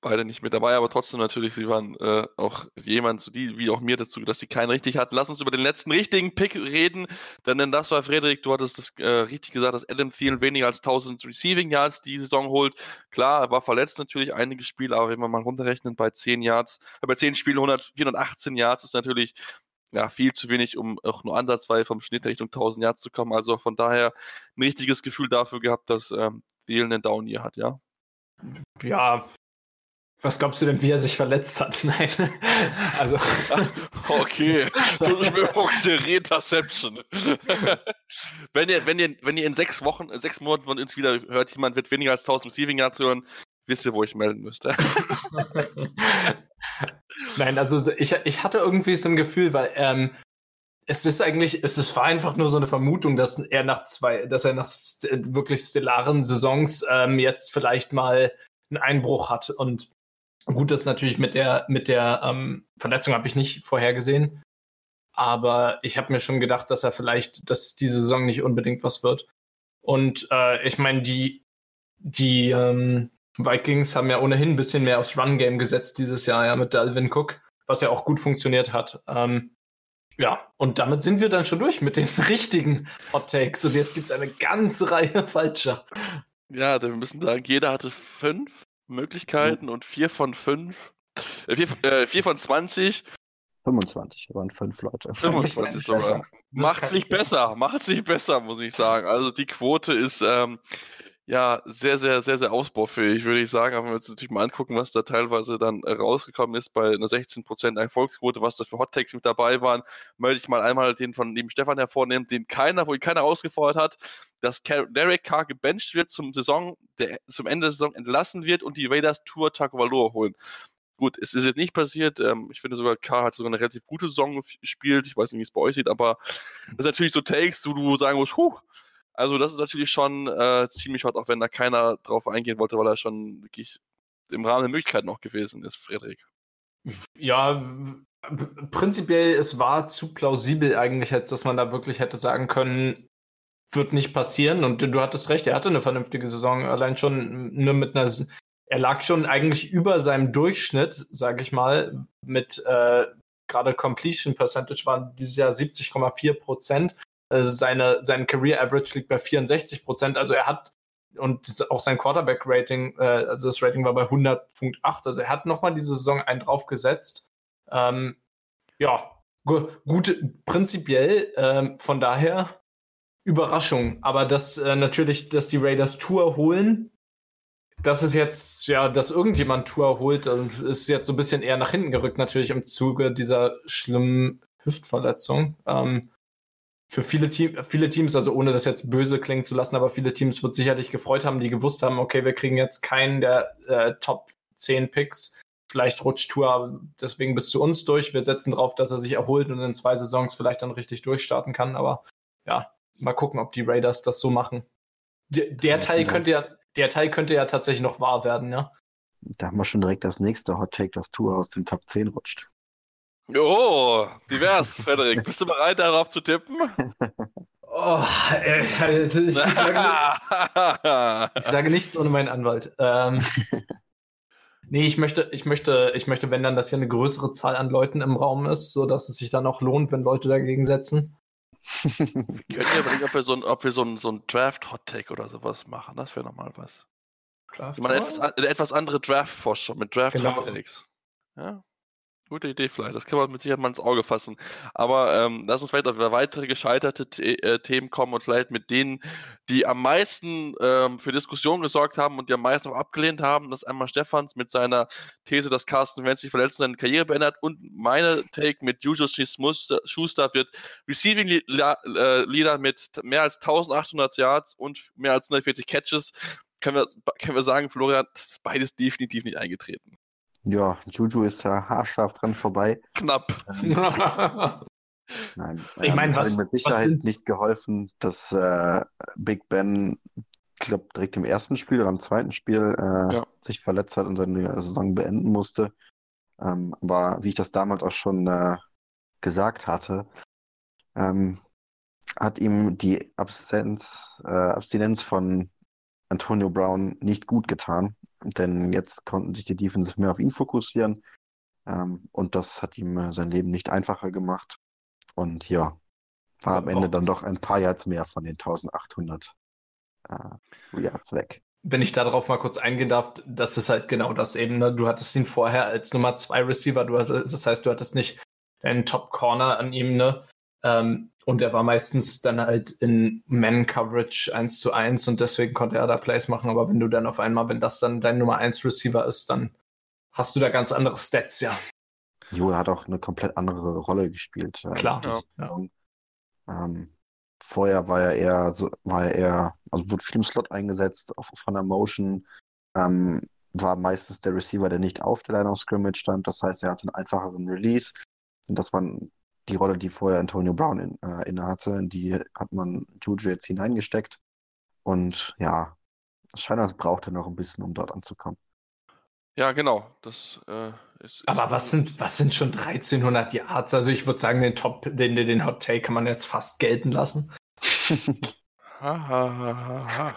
Speaker 1: beide nicht mit dabei, aber trotzdem natürlich, sie waren äh, auch jemand, so die wie auch mir dazu, dass sie keinen richtig hatten. Lass uns über den letzten richtigen Pick reden, denn das war Frederik, du hattest das äh, richtig gesagt, dass Adam Thielen weniger als 1000 Receiving Yards die Saison holt. Klar, er war verletzt natürlich einige Spiele, aber wenn wir mal runterrechnen, bei 10 Yards, äh, bei 10 Spielen 100, 418 Yards ist natürlich ja, viel zu wenig, um auch nur ansatzweise vom Schnitt Richtung 1000 Yards zu kommen. Also von daher ein richtiges Gefühl dafür gehabt, dass ähm, Thielen einen Down hier hat, ja.
Speaker 3: Ja, was glaubst du denn, wie er sich verletzt hat? Nein. Also.
Speaker 1: okay. Retaception. wenn, ihr, wenn, ihr, wenn ihr in sechs Wochen, sechs Monaten von uns wieder hört, jemand wird weniger als 1000 Receiving Yards hören, wisst ihr, wo ich melden müsste.
Speaker 3: Nein, also ich, ich hatte irgendwie so ein Gefühl, weil ähm, es ist eigentlich, es ist, war einfach nur so eine Vermutung, dass er nach zwei, dass er nach wirklich stellaren Saisons ähm, jetzt vielleicht mal einen Einbruch hat. Und Gut, das natürlich mit der, mit der ähm, Verletzung habe ich nicht vorhergesehen. Aber ich habe mir schon gedacht, dass er vielleicht, dass diese Saison nicht unbedingt was wird. Und äh, ich meine, die, die ähm, Vikings haben ja ohnehin ein bisschen mehr aufs Run-Game gesetzt dieses Jahr, ja, mit Dalvin Cook, was ja auch gut funktioniert hat. Ähm, ja, und damit sind wir dann schon durch mit den richtigen Hot Takes. Und jetzt gibt es eine ganze Reihe falscher.
Speaker 1: Ja, wir müssen sagen, jeder hatte fünf. Möglichkeiten mhm. und vier von fünf, äh, vier, äh, vier von 20
Speaker 2: 25, waren fünf Leute.
Speaker 1: 25 sogar. Macht es nicht besser, macht es nicht besser, muss ich sagen. Also die Quote ist ähm, ja sehr, sehr, sehr, sehr ausbaufähig, würde ich sagen. Aber wenn wir uns natürlich mal angucken, was da teilweise dann rausgekommen ist bei einer 16% Erfolgsquote, was da für Hot Takes mit dabei waren, möchte ich mal einmal den von dem Stefan hervornehmen, den keiner, wo ihn keiner ausgefordert hat, dass Derek Carr gebencht wird zum Saison, der zum Ende der Saison entlassen wird und die Raiders Tour Tagovailoa holen. Gut, es ist jetzt nicht passiert. Ähm, ich finde sogar, K hat sogar eine relativ gute Saison gespielt. Ich weiß nicht, wie es bei euch sieht, aber das sind natürlich so Takes, wo du sagen musst, huh, also das ist natürlich schon äh, ziemlich hot, auch wenn da keiner drauf eingehen wollte, weil er schon wirklich im Rahmen der Möglichkeiten noch gewesen ist, Frederik.
Speaker 3: Ja, prinzipiell, es war zu plausibel eigentlich, als dass man da wirklich hätte sagen können, wird nicht passieren. Und du hattest recht, er hatte eine vernünftige Saison, allein schon nur mit einer er lag schon eigentlich über seinem Durchschnitt, sage ich mal, mit äh, gerade Completion Percentage waren dieses Jahr 70,4 Prozent. Also seine, sein Career Average liegt bei 64 Prozent. Also er hat und auch sein Quarterback Rating, äh, also das Rating war bei 100.8. Also er hat nochmal diese Saison einen draufgesetzt. Ähm, ja, gu gut, prinzipiell, ähm, von daher Überraschung. Aber dass äh, natürlich, dass die Raiders Tour holen, dass es jetzt, ja, dass irgendjemand Tour holt, ist jetzt so ein bisschen eher nach hinten gerückt, natürlich im Zuge dieser schlimmen Hüftverletzung. Ähm, für viele, Team, viele Teams, also ohne das jetzt böse klingen zu lassen, aber viele Teams wird sicherlich gefreut haben, die gewusst haben, okay, wir kriegen jetzt keinen der äh, Top 10 Picks. Vielleicht rutscht Tour deswegen bis zu uns durch. Wir setzen darauf, dass er sich erholt und in zwei Saisons vielleicht dann richtig durchstarten kann. Aber ja, mal gucken, ob die Raiders das so machen. Der, der Teil könnte ja, der Teil könnte ja tatsächlich noch wahr werden, ja.
Speaker 2: Da haben wir schon direkt das nächste Hot Take, dass Tour aus den Top 10 rutscht.
Speaker 1: Oh, divers, Frederik. Bist du bereit, darauf zu tippen?
Speaker 3: Oh, äh, also ich, sage, ich, sage, nichts ohne meinen Anwalt. Ähm, nee, ich möchte, ich möchte, ich möchte, wenn dann, dass hier eine größere Zahl an Leuten im Raum ist, sodass es sich dann auch lohnt, wenn Leute dagegen setzen.
Speaker 1: Wir können ja überlegen, ob wir so ein, ob wir so ein, so ein Draft-Hot-Take oder sowas machen. Das wäre nochmal was. Draft ich meine, etwas, eine etwas andere Draft-Forschung mit Draft-Hot-Takes. Genau. Ja? Gute Idee vielleicht, das kann man mit Sicherheit mal ins Auge fassen. Aber ähm, lass uns vielleicht auf weitere gescheiterte The äh, Themen kommen und vielleicht mit denen, die am meisten ähm, für Diskussionen gesorgt haben und die am meisten auch abgelehnt haben. Das ist einmal Stefans mit seiner These, dass Carsten Wentz sich verletzt und seine Karriere beendet und meine Take mit Juju Schuster wird Receiving äh, Leader mit mehr als 1800 Yards und mehr als 140 Catches. Können wir, können wir sagen, Florian, das ist beides definitiv nicht eingetreten.
Speaker 2: Ja, Juju ist da haarscharf dran vorbei.
Speaker 1: Knapp.
Speaker 2: Ähm, nein, ich meine, was hat ihm mit Sicherheit sind... nicht geholfen, dass äh, Big Ben, ich glaube, direkt im ersten Spiel oder im zweiten Spiel äh, ja. sich verletzt hat und seine Saison beenden musste. Ähm, aber wie ich das damals auch schon äh, gesagt hatte, ähm, hat ihm die Absenz, äh, Abstinenz von Antonio Brown nicht gut getan. Denn jetzt konnten sich die Defensive mehr auf ihn fokussieren. Ähm, und das hat ihm äh, sein Leben nicht einfacher gemacht. Und ja, war am Ende dann doch ein paar Yards mehr von den 1800 äh, Yards weg.
Speaker 3: Wenn ich darauf mal kurz eingehen darf, das ist halt genau das eben. Ne? Du hattest ihn vorher als Nummer 2 Receiver. Du hattest, das heißt, du hattest nicht deinen Top Corner an ihm. Ne? Ähm, und er war meistens dann halt in Man-Coverage 1 zu 1 und deswegen konnte er da Plays machen. Aber wenn du dann auf einmal, wenn das dann dein Nummer 1 Receiver ist, dann hast du da ganz andere Stats, ja.
Speaker 2: Jo, er hat auch eine komplett andere Rolle gespielt.
Speaker 3: Äh, Klar. Ja.
Speaker 2: Ähm, vorher war er eher, so, war er eher, also wurde viel im Slot eingesetzt, auch von der Motion. Ähm, war meistens der Receiver, der nicht auf der Line of Scrimmage stand. Das heißt, er hatte einen einfacheren Release. Und das waren die Rolle, die vorher Antonio Brown in, äh, innehatte, in die hat man Juju jetzt hineingesteckt. Und ja, Scheiners braucht er noch ein bisschen, um dort anzukommen.
Speaker 1: Ja, genau. Das äh, ist,
Speaker 3: Aber was sind, was sind schon 1300 Yards? Also ich würde sagen, den Top, den, den Hot Take kann man jetzt fast gelten lassen.
Speaker 1: ha, ha, ha, ha.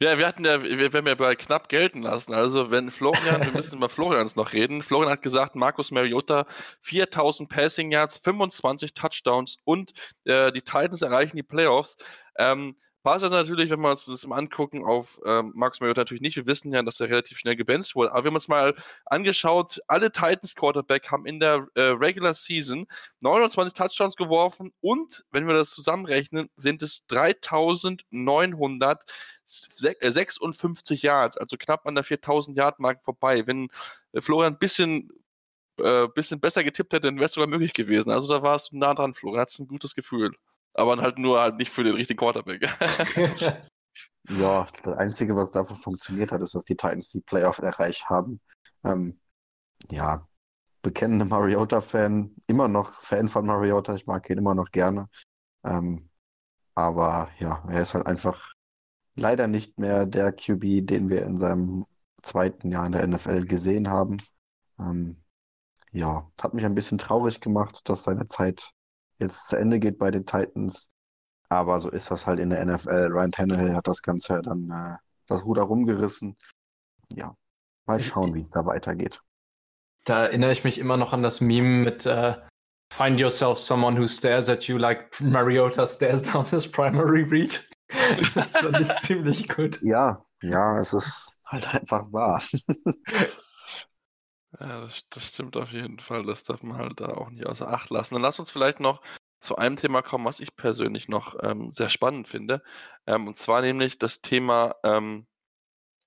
Speaker 1: Ja, wir hatten ja, wir werden ja bei knapp gelten lassen. Also, wenn Florian, wir müssen über Florians noch reden. Florian hat gesagt, Markus Mariota 4000 Passing Yards, 25 Touchdowns und äh, die Titans erreichen die Playoffs. Ähm, Passt das natürlich, wenn wir uns das mal angucken, auf ähm, Marcus Mariota natürlich nicht. Wir wissen ja, dass er relativ schnell gebencht wurde. Aber wir haben uns mal angeschaut, alle Titans Quarterback haben in der äh, Regular Season 29 Touchdowns geworfen und, wenn wir das zusammenrechnen, sind es 3956 Yards, also knapp an der 4000 Yard Marke vorbei. Wenn äh, Florian ein bisschen äh, bisschen besser getippt hätte, dann wäre es sogar möglich gewesen. Also da war es nah dran, Florian. Hat ein gutes Gefühl aber halt nur halt nicht für den richtigen Quarterback.
Speaker 2: ja, das Einzige, was dafür funktioniert hat, ist, dass die Titans die Playoff erreicht haben. Ähm, ja, bekennende Mariota-Fan, immer noch Fan von Mariota, ich mag ihn immer noch gerne. Ähm, aber ja, er ist halt einfach leider nicht mehr der QB, den wir in seinem zweiten Jahr in der NFL gesehen haben. Ähm, ja, hat mich ein bisschen traurig gemacht, dass seine Zeit jetzt zu Ende geht bei den Titans. Aber so ist das halt in der NFL. Ryan Tannehill hat das Ganze dann äh, das Ruder rumgerissen. Ja, mal schauen, wie es da weitergeht.
Speaker 3: Da erinnere ich mich immer noch an das Meme mit äh, Find yourself someone who stares at you like Mariota stares down his primary read. Das fand ich ziemlich gut.
Speaker 2: Ja, ja, es ist halt einfach wahr.
Speaker 1: Ja, das, das stimmt auf jeden Fall. Das darf man halt da auch nicht außer Acht lassen. Dann lass uns vielleicht noch zu einem Thema kommen, was ich persönlich noch ähm, sehr spannend finde. Ähm, und zwar nämlich das Thema ähm,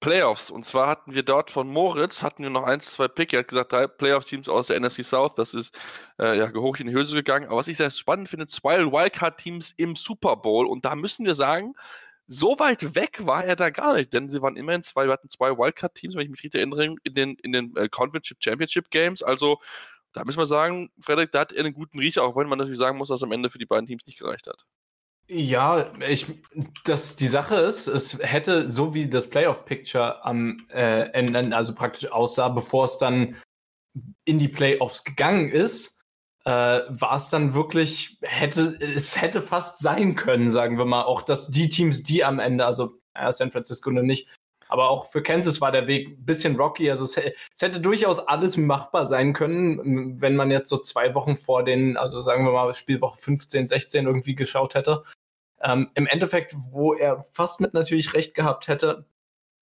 Speaker 1: Playoffs. Und zwar hatten wir dort von Moritz, hatten wir noch eins, zwei Pick. Er hat gesagt, drei Playoff-Teams aus der NFC South. Das ist äh, ja hoch in die Höhe gegangen. Aber was ich sehr spannend finde, zwei Wildcard-Teams im Super Bowl. Und da müssen wir sagen, so weit weg war er da gar nicht, denn sie waren immerhin zwei, wir hatten zwei Wildcard-Teams, wenn ich mich richtig erinnere, in den, in den äh, Conference Championship Games. Also da müssen wir sagen, Frederik, da hat er einen guten Riecher, auch wenn man natürlich sagen muss, dass am Ende für die beiden Teams nicht gereicht hat.
Speaker 3: Ja, ich, das, die Sache ist, es hätte, so wie das Playoff-Picture am äh, Ende, also praktisch aussah, bevor es dann in die Playoffs gegangen ist, äh, war es dann wirklich, hätte, es hätte fast sein können, sagen wir mal, auch dass die Teams, die am Ende, also äh, San Francisco noch nicht, aber auch für Kansas war der Weg ein bisschen rocky. Also es, es, hätte durchaus alles machbar sein können, wenn man jetzt so zwei Wochen vor den, also sagen wir mal Spielwoche 15, 16 irgendwie geschaut hätte. Ähm, Im Endeffekt, wo er fast mit natürlich recht gehabt hätte,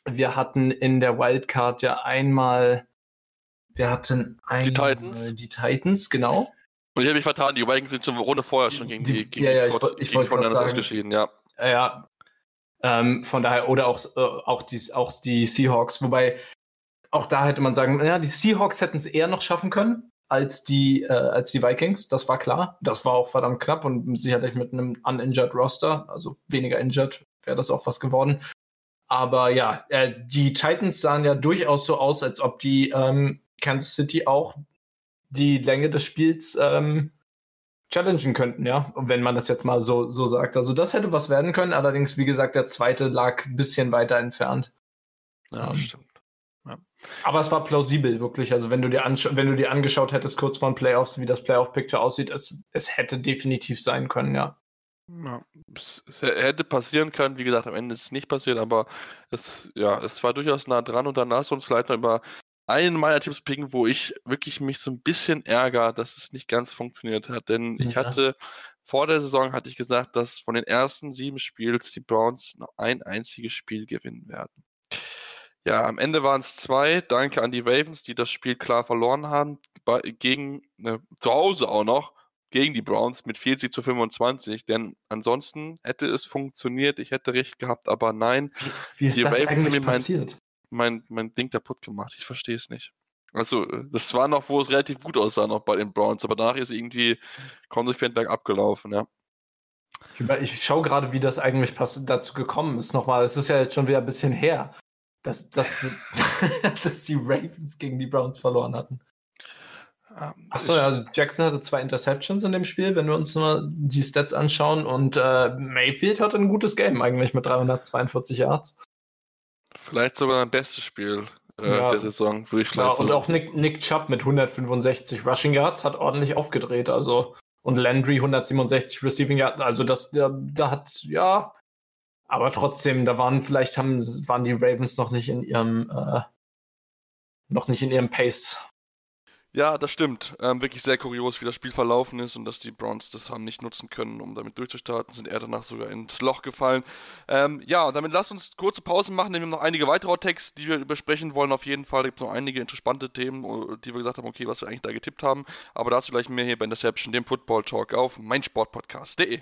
Speaker 3: wir hatten in der Wildcard ja einmal, wir hatten einmal
Speaker 1: die Titans,
Speaker 3: die Titans genau.
Speaker 1: Und ich habe mich vertan, die Vikings sind zum Runde vorher schon gegen die, gegen
Speaker 3: ja, ja,
Speaker 1: die
Speaker 3: ich, ich wollte gerade sagen,
Speaker 1: ausgeschieden, ja.
Speaker 3: Ja, ähm, von daher, oder auch, äh, auch, die, auch die Seahawks, wobei auch da hätte man sagen, ja, die Seahawks hätten es eher noch schaffen können als die, äh, als die Vikings, das war klar. Das war auch verdammt knapp und sicherlich mit einem uninjured Roster, also weniger injured, wäre das auch was geworden. Aber ja, äh, die Titans sahen ja durchaus so aus, als ob die ähm, Kansas City auch die Länge des Spiels ähm, challengen könnten, ja, wenn man das jetzt mal so, so sagt. Also das hätte was werden können, allerdings, wie gesagt, der zweite lag ein bisschen weiter entfernt.
Speaker 1: Ja, ähm, stimmt. Ja.
Speaker 3: Aber es war plausibel, wirklich. Also wenn du dir wenn du dir angeschaut hättest, kurz vor den Playoffs, wie das Playoff-Picture aussieht, es, es hätte definitiv sein können, ja.
Speaker 1: Ja, es, es hätte passieren können, wie gesagt, am Ende ist es nicht passiert, aber es, ja, es war durchaus nah dran und dann lass uns leider über einen meiner Tipps picken, wo ich wirklich mich so ein bisschen ärgere, dass es nicht ganz funktioniert hat. Denn ja. ich hatte vor der Saison hatte ich gesagt, dass von den ersten sieben Spiels die Browns noch ein einziges Spiel gewinnen werden. Ja, am Ende waren es zwei. Danke an die Ravens, die das Spiel klar verloren haben. Gegen, ne, zu Hause auch noch, gegen die Browns mit 40 zu 25. Denn ansonsten hätte es funktioniert. Ich hätte recht gehabt, aber nein.
Speaker 3: Wie ist die das Ravens eigentlich passiert?
Speaker 1: Mein, mein Ding kaputt gemacht. Ich verstehe es nicht. Also, äh, das war noch, wo es relativ gut aussah, noch bei den Browns, aber danach ist irgendwie konsequent bergab gelaufen, ja.
Speaker 3: Ich, schaue gerade, wie das eigentlich dazu gekommen ist. Nochmal, es ist ja jetzt schon wieder ein bisschen her, dass, dass, dass die Ravens gegen die Browns verloren hatten. Ähm, Achso, ja, Jackson hatte zwei Interceptions in dem Spiel, wenn wir uns mal die Stats anschauen. Und äh, Mayfield hatte ein gutes Game eigentlich mit 342 Yards.
Speaker 1: Vielleicht sogar ein bestes Spiel äh, ja. der Saison,
Speaker 3: würde ich vielleicht ja, Und auch Nick, Nick Chubb mit 165 Rushing Yards hat ordentlich aufgedreht. Also, und Landry 167 Receiving Yards. Also, das, da, da hat, ja. Aber trotzdem, da waren vielleicht haben, waren die Ravens noch nicht in ihrem, äh, noch nicht in ihrem Pace.
Speaker 1: Ja, das stimmt. Ähm, wirklich sehr kurios, wie das Spiel verlaufen ist und dass die Browns das haben nicht nutzen können, um damit durchzustarten, sind er danach sogar ins Loch gefallen. Ähm, ja, und damit lasst uns kurze Pausen machen, denn wir haben noch einige weitere Texte, die wir übersprechen wollen. Auf jeden Fall gibt es noch einige interessante Themen, äh, die wir gesagt haben, okay, was wir eigentlich da getippt haben. Aber dazu gleich mehr hier bei Interception, dem Football Talk auf meinsportpodcast.de.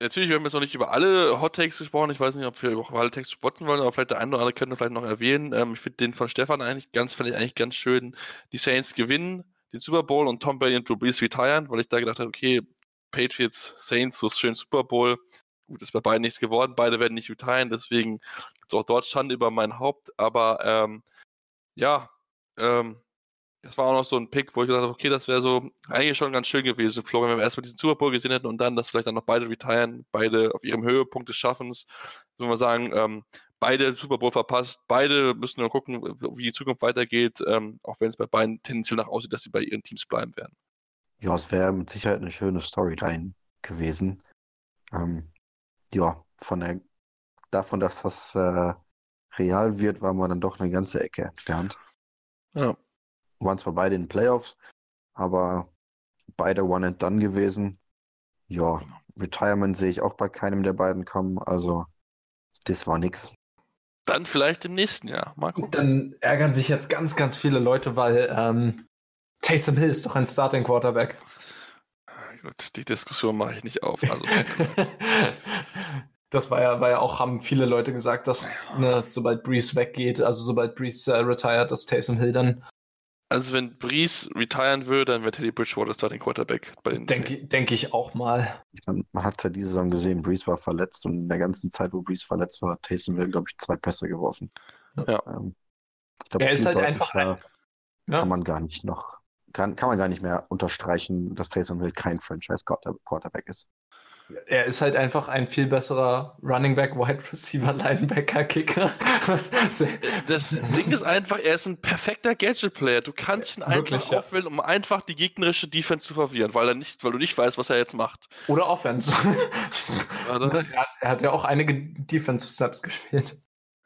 Speaker 1: natürlich, wir haben jetzt noch nicht über alle Hot Takes gesprochen. Ich weiß nicht, ob wir über alle Takes spotten wollen, aber vielleicht der eine oder andere könnte vielleicht noch erwähnen. Ähm, ich finde den von Stefan eigentlich ganz, finde ich eigentlich ganz schön. Die Saints gewinnen den Super Bowl und Tom Brady und Drew Brees retiren, weil ich da gedacht habe, okay, Patriots, Saints, so schön Super Bowl. Gut, ist bei beiden nichts geworden. Beide werden nicht retiren, deswegen gibt es auch dort Schande über mein Haupt. Aber ähm, ja, ähm, das war auch noch so ein Pick, wo ich gesagt habe, okay, das wäre so eigentlich schon ganz schön gewesen, Florian, wenn wir erstmal diesen Super Bowl gesehen hätten und dann, dass vielleicht dann noch beide retiren, beide auf ihrem Höhepunkt des Schaffens, soll man sagen, ähm, beide Super Bowl verpasst, beide müssen nur gucken, wie die Zukunft weitergeht, ähm, auch wenn es bei beiden tendenziell nach aussieht, dass sie bei ihren Teams bleiben werden.
Speaker 2: Ja, es wäre mit Sicherheit eine schöne Storyline gewesen. Ähm, ja, von der, davon, dass das äh, real wird, war man dann doch eine ganze Ecke entfernt.
Speaker 1: Ja.
Speaker 2: Waren zwar beide in den Playoffs, aber beide One and Done gewesen. Ja, Retirement sehe ich auch bei keinem der beiden kommen, also das war nix.
Speaker 1: Dann vielleicht im nächsten Jahr. Mal gucken.
Speaker 3: Dann ärgern sich jetzt ganz, ganz viele Leute, weil ähm, Taysom Hill ist doch ein Starting Quarterback.
Speaker 1: Gut, die Diskussion mache ich nicht auf. Also,
Speaker 3: das war ja, war ja auch, haben viele Leute gesagt, dass ne, sobald Breeze weggeht, also sobald Breeze äh, retired, dass Taysom Hill dann.
Speaker 1: Also wenn Breeze retiren würde, dann wäre Teddy Bridgewater Starting Quarterback bei den
Speaker 3: Denke denk ich auch mal.
Speaker 2: Man hat ja diese Saison gesehen, Breeze war verletzt und in der ganzen Zeit, wo Breeze verletzt war, hat Taysom Hill, glaube ich, zwei Pässe geworfen.
Speaker 1: Ja.
Speaker 2: Ähm, ich glaub,
Speaker 3: Er ist halt einfach ein. Ja.
Speaker 2: Kann man gar nicht noch, kann, kann man gar nicht mehr unterstreichen, dass Taysom Hill kein Franchise-Quarterback ist.
Speaker 3: Er ist halt einfach ein viel besserer Running Back, Wide Receiver, Linebacker, Kicker.
Speaker 1: Das Ding ist einfach, er ist ein perfekter Gadget-Player. Du kannst ihn einfach
Speaker 3: Wirklich, ja.
Speaker 1: aufwählen, um einfach die gegnerische Defense zu verwirren, weil er nicht, weil du nicht weißt, was er jetzt macht.
Speaker 3: Oder Offense.
Speaker 1: Das-
Speaker 3: er, hat, er hat ja auch einige Defensive Snaps gespielt.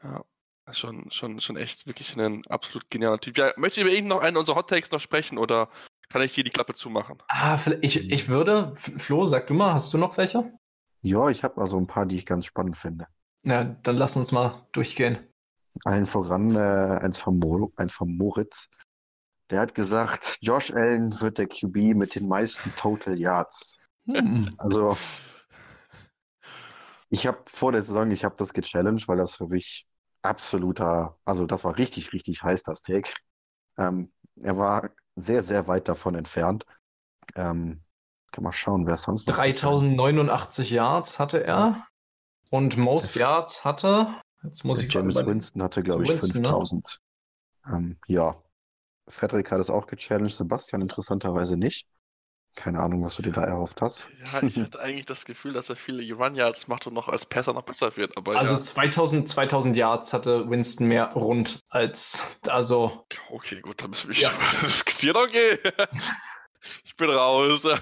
Speaker 1: Ja, schon, schon, schon echt wirklich ein absolut genialer Typ. Ja, möchte ich über ihn noch einen unserer Hot Takes noch sprechen oder kann ich hier die Klappe zumachen?
Speaker 3: Ah, vielleicht- ich, ich würde, Flo, sag du mal, hast du noch welche?
Speaker 2: Ja, ich habe also ein paar, die ich ganz spannend finde.
Speaker 3: Ja, dann lass uns mal durchgehen.
Speaker 2: Allen voran äh, eins, von Mo, eins von Moritz. Der hat gesagt, Josh Allen wird der QB mit den meisten Total Yards.
Speaker 3: Hm.
Speaker 2: Also, ich habe vor der Saison, ich habe das gechallenged, weil das für mich absoluter, also das war richtig, richtig heiß, das Take. Ähm, er war sehr, sehr weit davon entfernt. Ähm, kann mal schauen, wer sonst noch.
Speaker 3: 3089 Yards hatte er und Most Yards hatte, jetzt muss
Speaker 2: Der
Speaker 3: ich
Speaker 2: James. Winston hatte, glaube ich,
Speaker 3: Winston, ne?
Speaker 2: 5000. Ähm, ja. Frederick hat es auch gechallenged, Sebastian interessanterweise nicht. Keine Ahnung, was du dir da erhofft hast.
Speaker 1: Ja, ich hatte eigentlich das Gefühl, dass er viele Run-Yards macht und noch als Passer noch besser wird. Aber
Speaker 3: Also
Speaker 1: ja,
Speaker 3: 2000, 2000 Yards hatte Winston mehr rund als, also
Speaker 1: okay, gut, dann müssen wir
Speaker 3: Ja.
Speaker 1: diskutieren. Okay. Ich bin raus.
Speaker 2: Was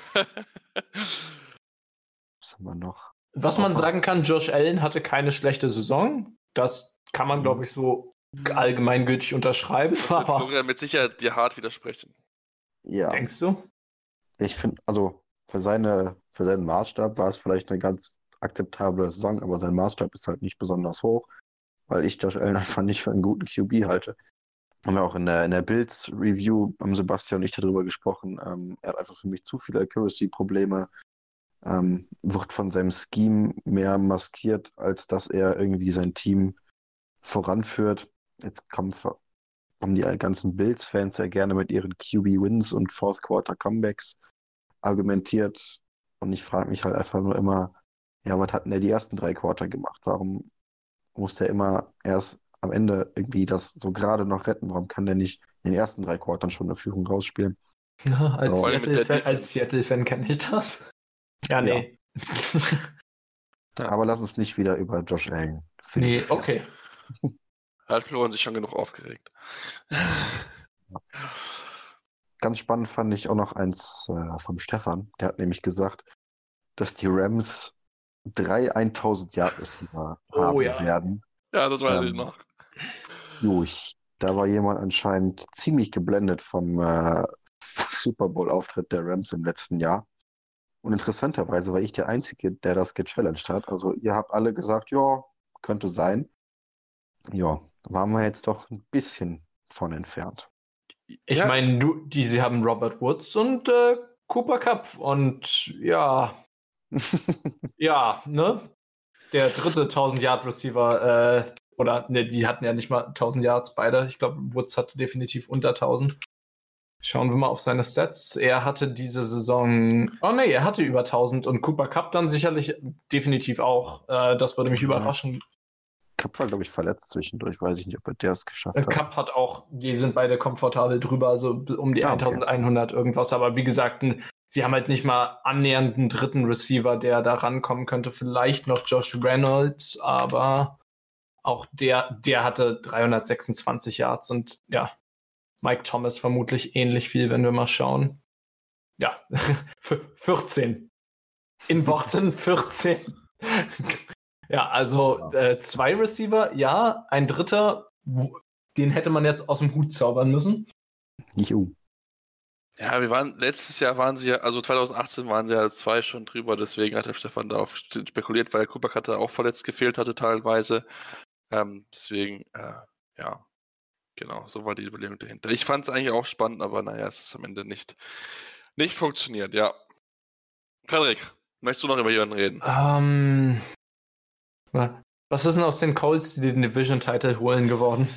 Speaker 2: haben wir noch?
Speaker 3: Was man sagen kann, Josh Allen hatte keine schlechte Saison. Das kann man, glaube ich, so allgemeingültig unterschreiben.
Speaker 1: Wird
Speaker 3: Aber
Speaker 1: Florian mit Sicherheit dir hart widersprechen.
Speaker 2: Ja,
Speaker 3: denkst du?
Speaker 2: Ich finde, also für seine, für seinen Maßstab war es vielleicht eine ganz akzeptable Saison, aber sein Maßstab ist halt nicht besonders hoch, weil ich Josh Allen einfach nicht für einen guten QB halte. Haben wir auch in der, in der Bills-Review haben Sebastian und ich darüber gesprochen. Ähm, er hat einfach für mich zu viele Accuracy-Probleme. Ähm, wird von seinem Scheme mehr maskiert, als dass er irgendwie sein Team voranführt. Jetzt kommen, kommen die ganzen Bills-Fans ja gerne mit ihren QB-Wins und Fourth-Quarter-Comebacks argumentiert. Und ich frage mich halt einfach nur immer, ja, was hat denn der die ersten drei Quarter gemacht? Warum muss der immer erst am Ende irgendwie das so gerade noch retten? Warum kann der nicht in den ersten drei Quartern schon eine Führung rausspielen?
Speaker 3: Ja, als Seattle-Fan Seattle-Fan kenne ich das. Ja, nee.
Speaker 1: Ja.
Speaker 2: Aber lass uns nicht wieder über Josh Allen.
Speaker 3: Nee, okay.
Speaker 1: Hat Florian sich schon genug aufgeregt.
Speaker 2: Ganz spannend fand ich auch noch eins äh, vom Stefan. Der hat nämlich gesagt, dass die Rams drei 1000 Yard Receiver
Speaker 3: Oh,
Speaker 2: haben
Speaker 3: ja.
Speaker 2: werden.
Speaker 1: Ja, das weiß ich
Speaker 2: Ähm,
Speaker 1: noch.
Speaker 2: Jo, ich, da war jemand anscheinend ziemlich geblendet vom äh, Super Bowl-Auftritt der Rams im letzten Jahr. Und interessanterweise war ich der Einzige, der das gechallenged hat. Also ihr habt alle gesagt, ja, könnte sein. Ja, waren wir jetzt doch ein bisschen von entfernt.
Speaker 3: Ich
Speaker 1: Ja,
Speaker 3: meine, du, die, sie haben Robert Woods und äh, Cooper Cup und ja, ja, ne? Der dritte 1000 Yard Receiver, äh, oder ne, die hatten ja nicht mal 1000 Yards beide. Ich glaube, Woods hatte definitiv unter 1000. Schauen wir mal auf seine Stats. Er hatte diese Saison, oh nee, er hatte über 1000 und Cooper Cup dann sicherlich definitiv auch. Äh, das würde mich überraschen.
Speaker 2: Cup war, glaube ich, verletzt zwischendurch. Weiß ich nicht, ob er der es geschafft
Speaker 3: Äh,
Speaker 2: hat.
Speaker 3: Cup hat auch, die sind beide komfortabel drüber, also um die
Speaker 2: Ah, okay.
Speaker 3: 1100 irgendwas. Aber wie gesagt, sie haben halt nicht mal annähernd einen dritten Receiver, der da rankommen könnte. Vielleicht noch Josh Reynolds, aber auch der, der hatte 326 Yards und ja, Mike Thomas vermutlich ähnlich viel, wenn wir mal schauen. Ja, f- 14. In Worten 14. ja, also äh, zwei Receiver, ja, ein dritter, den hätte man jetzt aus dem Hut zaubern müssen.
Speaker 2: Juhu.
Speaker 1: Ja, wir waren, letztes Jahr waren sie ja, also 2018 waren sie ja als zwei schon drüber, deswegen hat der Stefan darauf spekuliert, weil Kubak hatte auch verletzt gefehlt hatte teilweise. Ähm, deswegen, äh, ja, genau, so war die Überlegung dahinter. Ich fand es eigentlich auch spannend, aber naja, es ist am Ende nicht, nicht funktioniert, ja. Frederik, möchtest du noch über jemanden reden?
Speaker 3: Ähm, was ist denn aus den Colts, die den Division-Title holen geworden?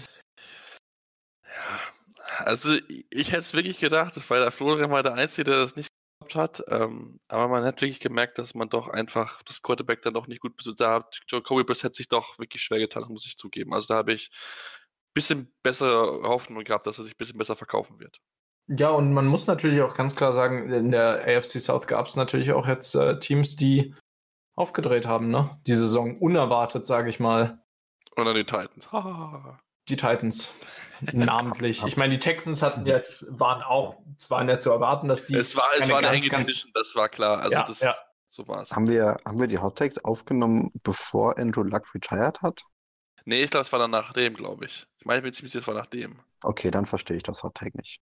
Speaker 1: Also ich, hätte es wirklich gedacht, das war der Florian war der Einzige, der das nicht gehabt hat. Ähm, aber man hat wirklich gemerkt, dass man doch einfach das Quarterback dann doch nicht gut besucht. Da hat Joe Kobe Brissett sich doch wirklich schwer getan, muss ich zugeben. Also da habe ich ein bisschen bessere Hoffnung gehabt, dass er sich ein bisschen besser verkaufen wird.
Speaker 3: Ja, und man muss natürlich auch ganz klar sagen, in der AFC South gab es natürlich auch jetzt äh, Teams, die aufgedreht haben, ne? Die Saison unerwartet, sage ich mal.
Speaker 1: Und dann die Titans.
Speaker 3: Die Titans. Namentlich. Ich meine, die Texans hatten jetzt, waren auch, es war nicht zu erwarten, dass die.
Speaker 1: es war, es
Speaker 3: eine
Speaker 1: war eine
Speaker 3: ganz,
Speaker 1: enge
Speaker 3: ganz-
Speaker 1: Division, das war klar. Also
Speaker 3: Ja,
Speaker 1: das,
Speaker 3: ja.
Speaker 1: so war es.
Speaker 2: Haben wir, haben wir die Hot Takes aufgenommen, bevor Andrew Luck retired hat?
Speaker 1: Nee, ich glaube, es war dann nach dem, glaube ich. Ich meine, ich bin ziemlich sicher, es war nach dem.
Speaker 2: Okay, dann verstehe ich das Hot Take nicht.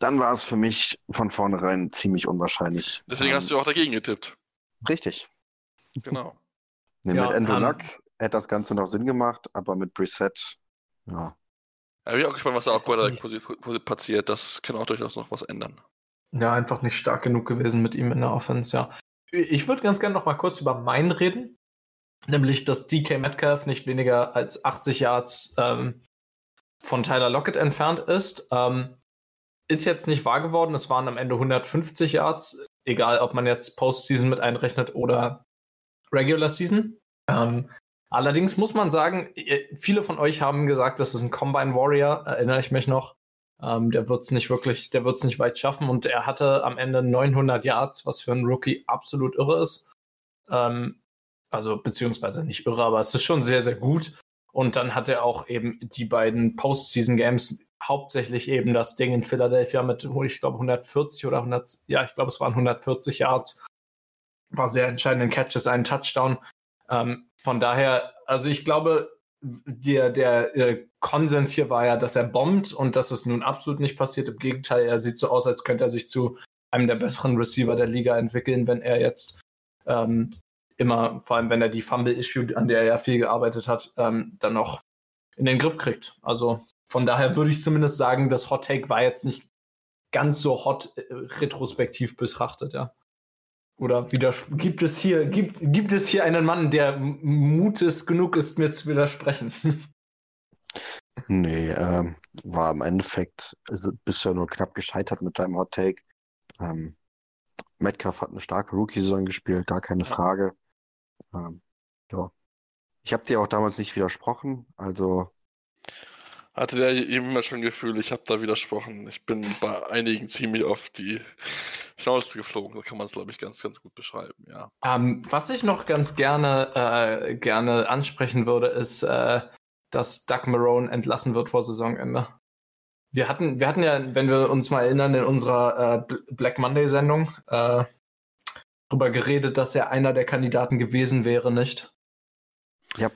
Speaker 2: Dann war es für mich von vornherein ziemlich unwahrscheinlich.
Speaker 1: Deswegen
Speaker 2: Ähm,
Speaker 1: hast du auch dagegen getippt.
Speaker 2: Richtig.
Speaker 1: Genau.
Speaker 2: Nee,
Speaker 3: Ja,
Speaker 2: mit Andrew
Speaker 3: ähm,
Speaker 2: Luck hätte das Ganze noch Sinn gemacht, aber mit Brissett, ja.
Speaker 1: Da bin ich auch gespannt, was da auch Quarterback passiert. Das kann auch durchaus noch was ändern.
Speaker 3: Ja, einfach nicht stark genug gewesen mit ihm in der Offense, ja. Ich würde ganz gerne noch mal kurz über meinen reden. Nämlich, dass DK Metcalf nicht weniger als 80 Yards ähm, von Tyler Lockett entfernt ist. Ähm, ist jetzt nicht wahr geworden. Es waren am Ende 150 Yards, egal ob man jetzt Postseason mit einrechnet oder Regular Season. Ähm, allerdings muss man sagen, viele von euch haben gesagt, das ist ein Combine Warrior, erinnere ich mich noch. Ähm, der wird es nicht wirklich, der wird es nicht weit schaffen und er hatte am Ende 900 Yards, was für einen Rookie absolut irre ist. Ähm, also beziehungsweise nicht irre, aber es ist schon sehr, sehr gut. Und dann hat er auch eben die beiden Postseason-Games, hauptsächlich eben das Ding in Philadelphia mit, ich glaube, 140 oder 100, ja, ich glaube, es waren 140 Yards. War sehr entscheidenden Catches, einen Touchdown. Ähm, von daher, also ich glaube, der, der äh, Konsens hier war ja, dass er bombt und das ist nun absolut nicht passiert. Im Gegenteil, er sieht so aus, als könnte er sich zu einem der besseren Receiver der Liga entwickeln, wenn er jetzt ähm, immer, vor allem wenn er die Fumble-Issue, an der er ja viel gearbeitet hat, ähm, dann noch in den Griff kriegt. Also von daher würde ich zumindest sagen, das Hot Take war jetzt nicht ganz so hot äh, retrospektiv betrachtet, ja. Oder wieder, gibt es hier, gibt, gibt es hier einen Mann, der Mutes genug ist, mir zu widersprechen?
Speaker 2: Nee, ähm, war im Endeffekt bisher nur knapp gescheitert mit deinem Hot Take. Ähm, Metcalf hat eine starke Rookie-Saison gespielt, gar keine
Speaker 1: Ja.
Speaker 2: Frage. Ähm, ja. Ich habe dir auch damals nicht widersprochen, also
Speaker 1: Hatte der immer schon Gefühl, ich habe da widersprochen. Ich bin bei einigen ziemlich auf die Schnauze geflogen. So kann man es, glaube ich, ganz, ganz gut beschreiben, ja.
Speaker 3: Ähm, was ich noch ganz gerne, äh, gerne ansprechen würde, ist, äh, dass Doug Marone entlassen wird vor Saisonende. Wir hatten, wir hatten ja, wenn wir uns mal erinnern, in unserer äh, Bl- Black Monday-Sendung äh, darüber geredet, dass er einer der Kandidaten gewesen wäre, nicht?
Speaker 2: ja,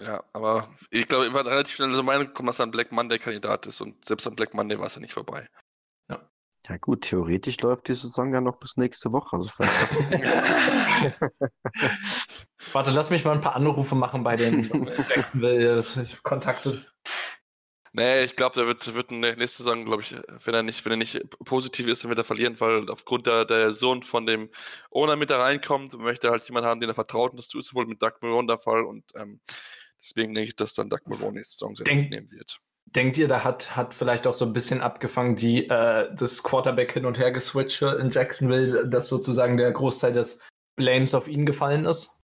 Speaker 1: Ja, aber ich glaube, ich war relativ schnell so Meinung gekommen, dass er ein Black Monday-Kandidat ist und selbst am Black Monday war es ja nicht vorbei.
Speaker 2: ja gut, theoretisch läuft die Saison ja noch bis nächste Woche. Also vielleicht das
Speaker 3: Warte, lass mich mal ein paar Anrufe machen bei den Jacksonville-Kontakte.
Speaker 1: Nee, ich glaube, der wird, wird nächste Saison, glaube ich, wenn er nicht, wenn er nicht positiv ist, dann wird er verlieren, weil aufgrund der, der Sohn von dem Owner mit da reinkommt, möchte er halt jemanden haben, den er vertraut. Und das ist wohl mit Doug Malone der Fall. Und ähm, deswegen denke ich, dass dann Doug Saison sehr Denk, nehmen wird.
Speaker 3: Denkt ihr, da hat, hat vielleicht auch so ein bisschen abgefangen, die äh, das Quarterback hin und her geswitcht in Jacksonville, dass sozusagen der Großteil des Blames auf ihn gefallen ist?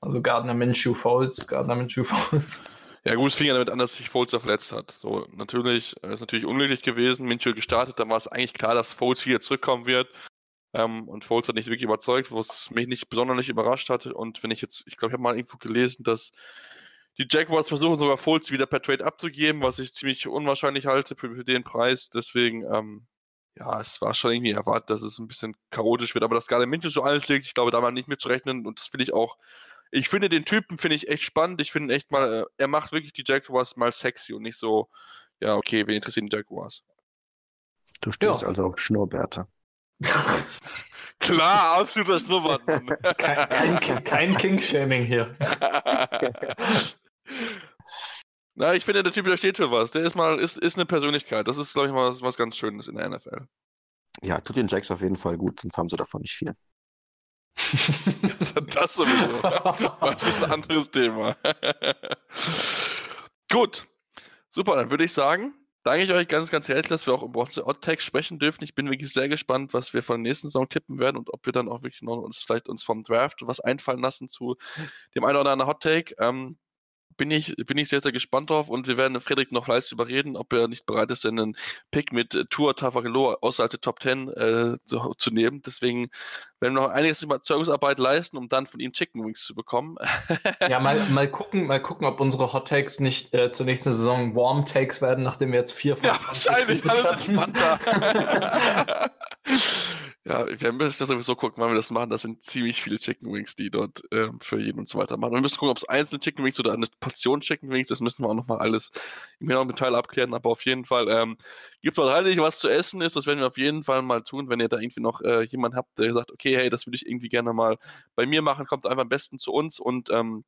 Speaker 3: Also Gardner Minshew Foles, Gardner Minshew Foles.
Speaker 1: Ja, gut, es fing ja damit an, dass sich Foles verletzt hat. So, natürlich, er ist natürlich unglücklich gewesen. Minchel gestartet, dann war es eigentlich klar, dass Foles wieder zurückkommen wird. Ähm, und Foles hat nicht wirklich überzeugt, was mich nicht besonders überrascht hatte. Und wenn ich jetzt, ich glaube, ich habe mal irgendwo gelesen, dass die Jaguars versuchen sogar Foles wieder per Trade abzugeben, was ich ziemlich unwahrscheinlich halte für, für den Preis. Deswegen, ähm, ja, es war schon irgendwie erwartet, dass es ein bisschen chaotisch wird. Aber dass Garden Minchel so einschlägt, ich glaube, da mal nicht mitzurechnen. Und das finde ich auch ich finde den Typen, finde ich echt spannend. Ich finde echt mal, äh, er macht wirklich die Jaguars mal sexy und nicht so, ja, okay, wen interessieren die Jaguars?
Speaker 2: Du stehst ja. also auf Schnurrbärte.
Speaker 1: Klar, absoluter Schnurrbart.
Speaker 3: kein, kein, kein King-Shaming hier.
Speaker 1: Na, ich finde, der Typ, der steht für was. Der ist mal, ist, ist eine Persönlichkeit. Das ist, glaube ich, mal was, was ganz Schönes in der NFL.
Speaker 2: Ja, tut den Jacks auf jeden Fall gut, sonst haben sie davon nicht viel.
Speaker 1: das sowieso. Das ist ein anderes Thema. Gut. Super, dann würde ich sagen, danke ich euch ganz, ganz herzlich, dass wir auch über unsere Odd-Tags sprechen dürfen. Ich bin wirklich sehr gespannt, was wir von der nächsten Saison tippen werden und ob wir dann auch wirklich noch uns vielleicht uns vom Draft was einfallen lassen zu dem einen oder anderen Hot-Take. Ähm, bin ich, bin ich sehr, sehr gespannt drauf und wir werden Frederik noch fleißig überreden, ob er nicht bereit ist, einen Pick mit äh, Tour Tavagelo außerhalb der Top 10 äh, zu, zu, nehmen. Deswegen werden wir noch einiges Überzeugungsarbeit leisten, um dann von ihm Chicken Wings zu bekommen.
Speaker 3: ja, mal, mal gucken, mal gucken, ob unsere Hot Takes nicht äh, zur nächsten Saison Warm Takes werden, nachdem wir jetzt vier von
Speaker 1: ja, wahrscheinlich alles entspannter. Ja, wir müssen das sowieso gucken, wann wir das machen. Das sind ziemlich viele Chicken Wings, die dort ähm, für jeden und so weiter machen. wir müssen gucken, ob es einzelne Chicken Wings oder eine Portion Chicken Wings, das müssen wir auch nochmal alles im genauen Detail abklären. Aber auf jeden Fall ähm, gibt es halt was zu essen ist. Das werden wir auf jeden Fall mal tun. Wenn ihr da irgendwie noch äh, jemanden habt, der sagt, okay, hey, das würde ich irgendwie gerne mal bei mir machen, kommt einfach am besten zu uns und ähm,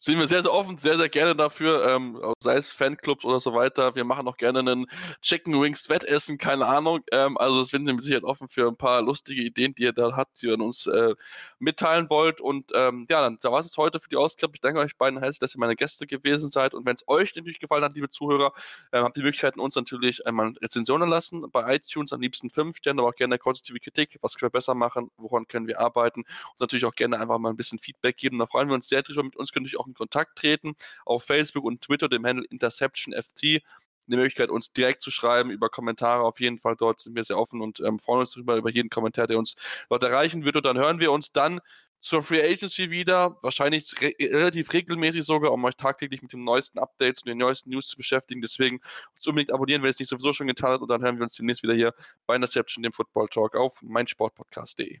Speaker 1: sind wir sehr, sehr offen, sehr, sehr gerne dafür, ähm, sei es Fanclubs oder so weiter. Wir machen auch gerne einen Chicken Wings Wettessen, keine Ahnung. Ähm, also es sind wir mit Sicherheit offen für ein paar lustige Ideen, die ihr da habt, die ihr uns äh, mitteilen wollt. Und ähm, ja, dann da war es heute für die Ausgabe. Ich danke euch beiden herzlich, dass ihr meine Gäste gewesen seid. Und wenn es euch natürlich gefallen hat, liebe Zuhörer, äh, habt die Möglichkeit, uns natürlich einmal Rezensionen lassen. Bei iTunes am liebsten fünf Sterne, aber auch gerne konstruktive Kritik. Was können wir besser machen? Woran können wir arbeiten? Und natürlich auch gerne einfach mal ein bisschen Feedback geben. Da freuen wir uns sehr drüber. Mit uns könnt ihr auch in Kontakt treten auf Facebook und Twitter, dem Handle InterceptionFT die Möglichkeit, uns direkt zu schreiben über Kommentare. Auf jeden Fall dort sind wir sehr offen und ähm, freuen uns darüber, über jeden Kommentar, der uns dort erreichen wird. Und dann hören wir uns dann zur Free Agency wieder, wahrscheinlich re relativ regelmäßig sogar, um euch tagtäglich mit den neuesten Updates und den neuesten News zu beschäftigen. Deswegen uns unbedingt abonnieren, wenn ihr es nicht sowieso schon getan habt. Und dann hören wir uns demnächst wieder hier bei Interception, dem Football Talk auf meinsportpodcast.de.